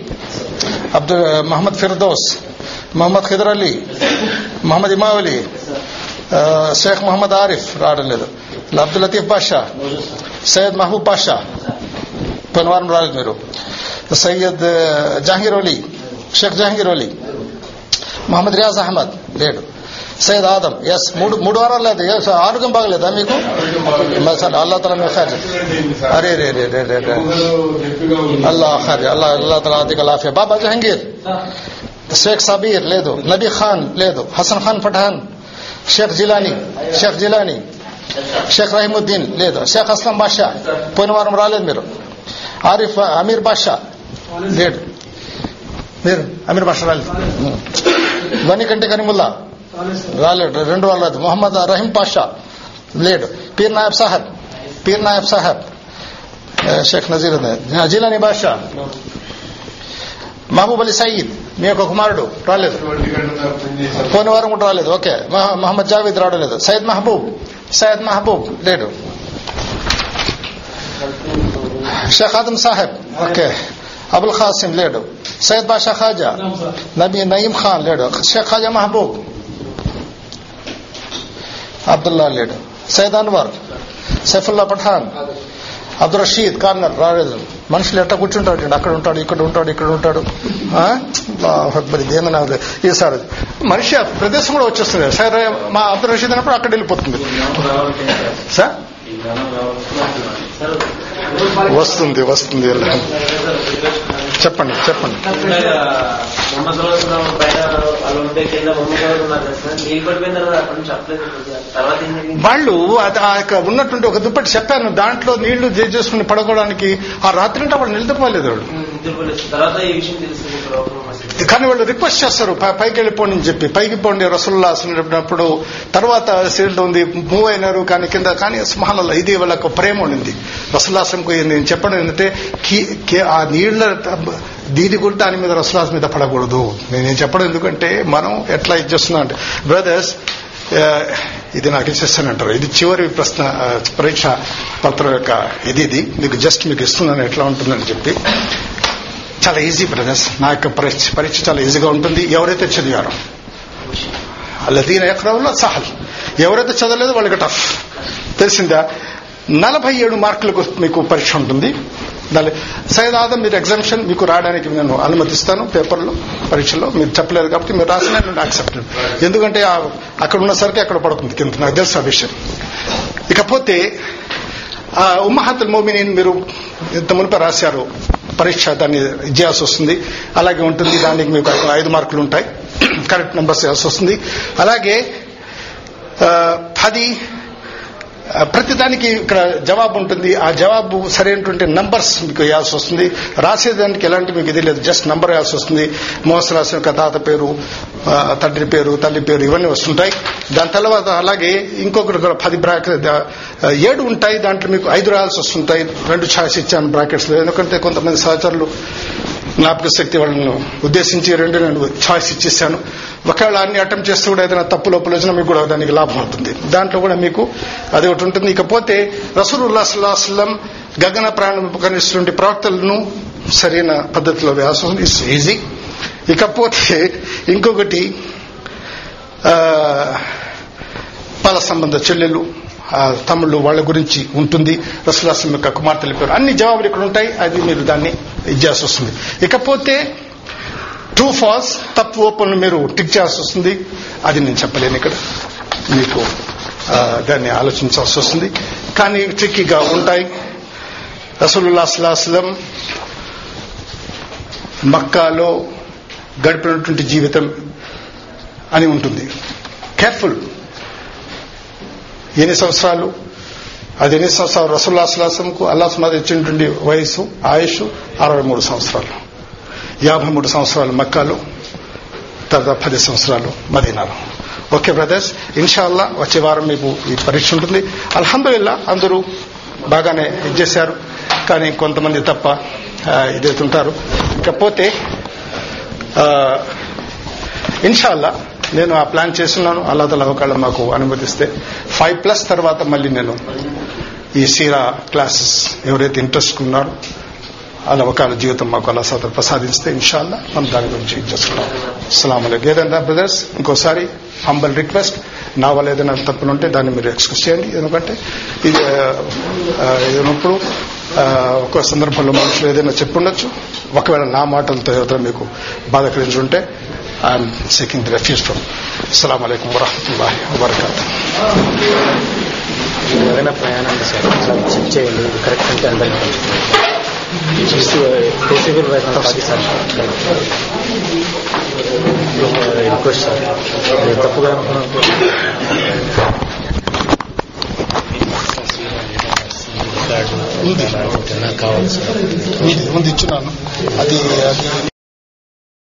Speaker 1: అబ్దుల్ మహమ్మద్ ఫిర్దోస్ మొహమ్మద్ ఖిదర్ అలీ మొహమ్మద్ ఇమావలి ఆ, షేక్ మొహమ్మద్ ఆరిఫ్ రావడం లేదు అబ్దుల్ లతీఫ్ బాషా సయ్యద్ మహబూబ్ బాషా పోయిన వారం రాలేదు మీరు సయ్యద్ జహాంగీర్ అలీ షేక్ జహాంగీర్ అలీ మహమ్మద్ రియాజ్ అహ్మద్ లేడు సయ్యద్ ఆదం ఎస్ మూడు మూడు వారాలు లేదు ఎస్, ఆరోగ్యం బాగలేదా మీకు మసల్ అల్లా తల మీ ఖైర్ అరే రే రే రే రే రే అల్లా ఖైర్ అల్లా అల్లా తల ఆదిక లాఫియా బాబా జహంగీర్ షేక్ సబీర్ లేదు నబీ ఖాన్ లేదు హసన్ ఖాన్ పఠాన్ షేక్ జిలానీ షేక్ జిలానీ షేక్ రహీముద్దీన్ లేదు షేక్ అస్లం బాషా పోయిన వారం రాలేదు మీరు ఆరిఫ్ అమీర్ బాషా లేడు మీరు అమీర్ బాషా రాలేదు గని కంటే కరీముల్లా రాలేడు రెండు వాళ్ళు రాదు మొహమ్మద్ రహీం పాషా లేడు పీర్ నాయబ్ సాహెబ్ పీర్ నాయబ్ సాహెబ్ ఆ, షేక్ నజీర్ జిలానీ బాషా మహబూబ్ అలీ సయీద్ మీ యొక్క కుమారుడు రాలేదు పోయిన వారం కూడా రాలేదు ఓకే మహ- మహమ్మద్ జావేద్ రావలేదు సయ్యద్ మహబూబ్ సయ్యద్ మహబూబ్ లేడు షేక్ ఆదం సాహెబ్ ఓకే అబుల్ ఖాసిం లేడు సయ్యద్ బాషా ఖాజా నబీ నయీం ఖాన్ లేడు షేక్ ఖాజా మహబూబ్ అబ్దుల్లా లేడు. సైద్ అన్వర్ సైఫుల్లా పఠాన్ అబ్దుల్ రషీద్ కార్నర్ రాలేదు మనుషులు ఎట్లా కూర్చుంటాడు అక్కడ ఉంటాడు ఇక్కడ ఉంటాడు ఇక్కడ ఉంటాడు. ఆ? అల్లాహ్ నాకు ఈసారి మనిషి ప్రదేశం కూడా వచ్చేస్తుంది. సరే మా అబ్దుల్ రషీద్ అన్నప్పుడు అక్కడ వెళ్ళిపోతుంది. సార్? వస్తుంది వస్తుంది చెప్పండి చెప్పండి.
Speaker 3: వాళ్ళు
Speaker 1: అది ఆ యొక్క ఉన్నటువంటి ఒక దుప్పటి చెప్పాను దాంట్లో నీళ్ళు చేసుకుని పడుకోవడానికి ఆ రాత్రి అంటే వాళ్ళు నిలదపోలేదు వాళ్ళు. కానీ వాళ్ళు రిక్వెస్ట్ చేస్తారు పై- పైకి వెళ్ళిపోండి అని చెప్పి. పైకి పోండి రసుల్లా తర్వాత సీల్డ్ ఉంది మూవ్ అయినారు కానీ కింద కానీ సుమహానల్లా ఇది వాళ్ళకు ప్రేమ ఉండింది. రసుల్లాసంకు నేను చెప్పడం ఏంటంటే ఆ నీళ్ళ దీని కూడా దాని మీద రసులాస్ మీద పడకూడదు. నేను చెప్పడం ఎందుకంటే మనం ఎట్లా ఇది చేస్తున్నా అంటే బ్రదర్స్ ఇది నాకు ఇచ్చేస్తానంటారు ఇది చివరి ప్రశ్న పరీక్ష పత్రం యొక్క ఇది ఇది. మీకు జస్ట్ మీకు ఇస్తున్నాను ఎట్లా ఉంటుందని చెప్పి. చాలా ఈజీ బ్రదర్స్ నా యొక్క పరీక్ష పరీక్ష చాలా ఈజీగా ఉంటుంది. ఎవరైతే చదివారో. అల్లదీన ఎక్కడ సహల్. ఎవరైతే చదవలేదో వాళ్ళకి టఫ్ తెలిసిందా? నలభై ఏడు మార్కులకు మీకు పరీక్ష ఉంటుంది. దాని ఆదం మీరు ఎగ్జామ్షన్ మీకు రావడానికి నేను అనుమతిస్తాను పేపర్లో పరీక్షలో. మీరు చెప్పలేదు కాబట్టి మీరు రాసిన నేను ఎందుకంటే అక్కడ ఉన్న సరికి అక్కడ పడుతుంది కింద. నాకు తెలుసు ఆ విషయం. ఇకపోతే ఆ ఉమ్మహతుల్ మీరు ఇంత మునిపే రాశారు పరీక్ష దాన్ని చేయాల్సి వస్తుంది. అలాగే ఉంటుంది దానికి మీకు ఐదు మార్కులు ఉంటాయి. కరెక్ట్ నెంబర్స్ చేయాల్సి వస్తుంది. అలాగే పది ప్రతిదానికి ఇక్కడ జవాబు ఉంటుంది. ఆ జవాబు సరైనటువంటి నంబర్స్ మీకు వేయాల్సి వస్తుంది. రాసేదానికి ఎలాంటి మీకు ఇది లేదు. జస్ట్ నంబర్ వేయాల్సి వస్తుంది. మోసం రాసిన యొక్క తాత పేరు తండ్రి పేరు తల్లి పేరు ఇవన్నీ వస్తుంటాయి. దాని తర్వాత అలాగే ఇంకొకటి కూడా పది బ్రాకెట్ ఏడు ఉంటాయి. దాంట్లో మీకు ఐదు రాయాల్సి వస్తుంటాయి. రెండు ఛాయిస్ ఇచ్చాను బ్రాకెట్స్లో. ఎందుకంటే కొంతమంది సహచరులు జ్ఞాపక శక్తి వాళ్ళను ఉద్దేశించి రెండు నేను ఛాయిస్ ఇచ్చేసాను. ఒకవేళ అన్ని అటెంప్ట్ చేస్తే కూడా ఏదైనా తప్పు లోపల వచ్చినా మీకు కూడా దానికి లాభం అవుతుంది దాంట్లో కూడా మీకు అది ఒకటి ఉంటుంది. ఇకపోతే రసూలుల్లా సల్లాహం గగన ప్రాణం ఉపకరిస్తున్న ప్రవక్తలను సరైన పద్ధతిలో వ్యాసం ఇస్ ఈజీ ఇకపోతే ఇంకొకటి ఆ, పాల సంబంధ చెల్లెలు తమ్ముళ్ళు వాళ్ళ గురించి ఉంటుంది. రసూలాసం యొక్క కుమార్తెల పేరు. అన్ని జవాబులు ఇక్కడ ఉంటాయి. అది మీరు దాన్ని ఇచ్చేసి వస్తుంది. ఇకపోతే ట్రూ ఫాల్స్ తప్పు ఓపెన్ మీరు టిక్ చేయాల్సి వస్తుంది. అది నేను చెప్పలేను ఇక్కడ. మీకు దాన్ని ఆలోచించాల్సి వస్తుంది. కానీ ట్రిక్కీగా ఉంటాయి. రసూలుల్లా మక్కాలో గడిపినటువంటి జీవితం అని ఉంటుంది. కేర్ఫుల్ ఎన్ని సంవత్సరాలు? అది ఎన్ని సంవత్సరాలు? రసూల్లా సులాసంకు అల్లా సుమారు ఇచ్చినటువంటి వయసు ఆయుష్ అరవై మూడు సంవత్సరాలు. యాభై మూడు సంవత్సరాలు మక్కాలు తర్వాత పది సంవత్సరాలు మదీనాలో. ఓకే బ్రదర్స్ ఇన్షాల్లా వచ్చే వారం మీకు ఈ పరీక్ష ఉంటుంది. అల్హమ్దుల్లా అందరూ బాగానే ఇది చేశారు. కానీ కొంతమంది తప్ప ఇదవుతుంటారు ఇకపోతే ఇన్షాల్లా నేను ఆ ప్లాన్ చేస్తున్నాను. అల్లా తల ఒకళ్ళు మాకు అనుమతిస్తే. ఫైవ్ ప్లస్ తర్వాత మళ్ళీ నేను ఈ సీరా క్లాసెస్ ఎవరైతే ఇంట్రెస్ట్ ఉన్నారో అలా ఒకళ్ళ జీవితం మాకు అలా సదరు ప్రసాదిస్తే ఇన్షాల్లా మనం దాని గురించి ఇది చేసుకున్నాం అస్సలం ఏదైనా బ్రదర్స్ ఇంకోసారి హంబల్ రిక్వెస్ట్ నా వల్ల ఏదైనా తప్పులు ఉంటే దాన్ని మీరు ఎక్స్క్యూజ్ చేయండి. ఎందుకంటే ఇది ఆ, ఒక సందర్భంలో మనుషులు ఏదైనా చెప్పుండొచ్చు ఒకవేళ నా మాటలతో ఏదైనా మీకు బాధ కలిగి ఉంటే I'm seeking the refuge from అస్సలం అయికం వరహమూల వబర్కాతు
Speaker 6: ఏదైనా ప్రయాణం సార్ ఒకసారి చెక్ చేయండి ఇది కరెక్ట్ అంటే అందరికీ పాసిబుల్ కాదు సార్ రిక్వెస్ట్ సార్ మీరు తప్పుగా అనుకున్నప్పుడు
Speaker 1: ఉంది
Speaker 6: నాకు కావాలి సార్
Speaker 1: ఉంది ఉంది ఇచ్చున్నాను అది అది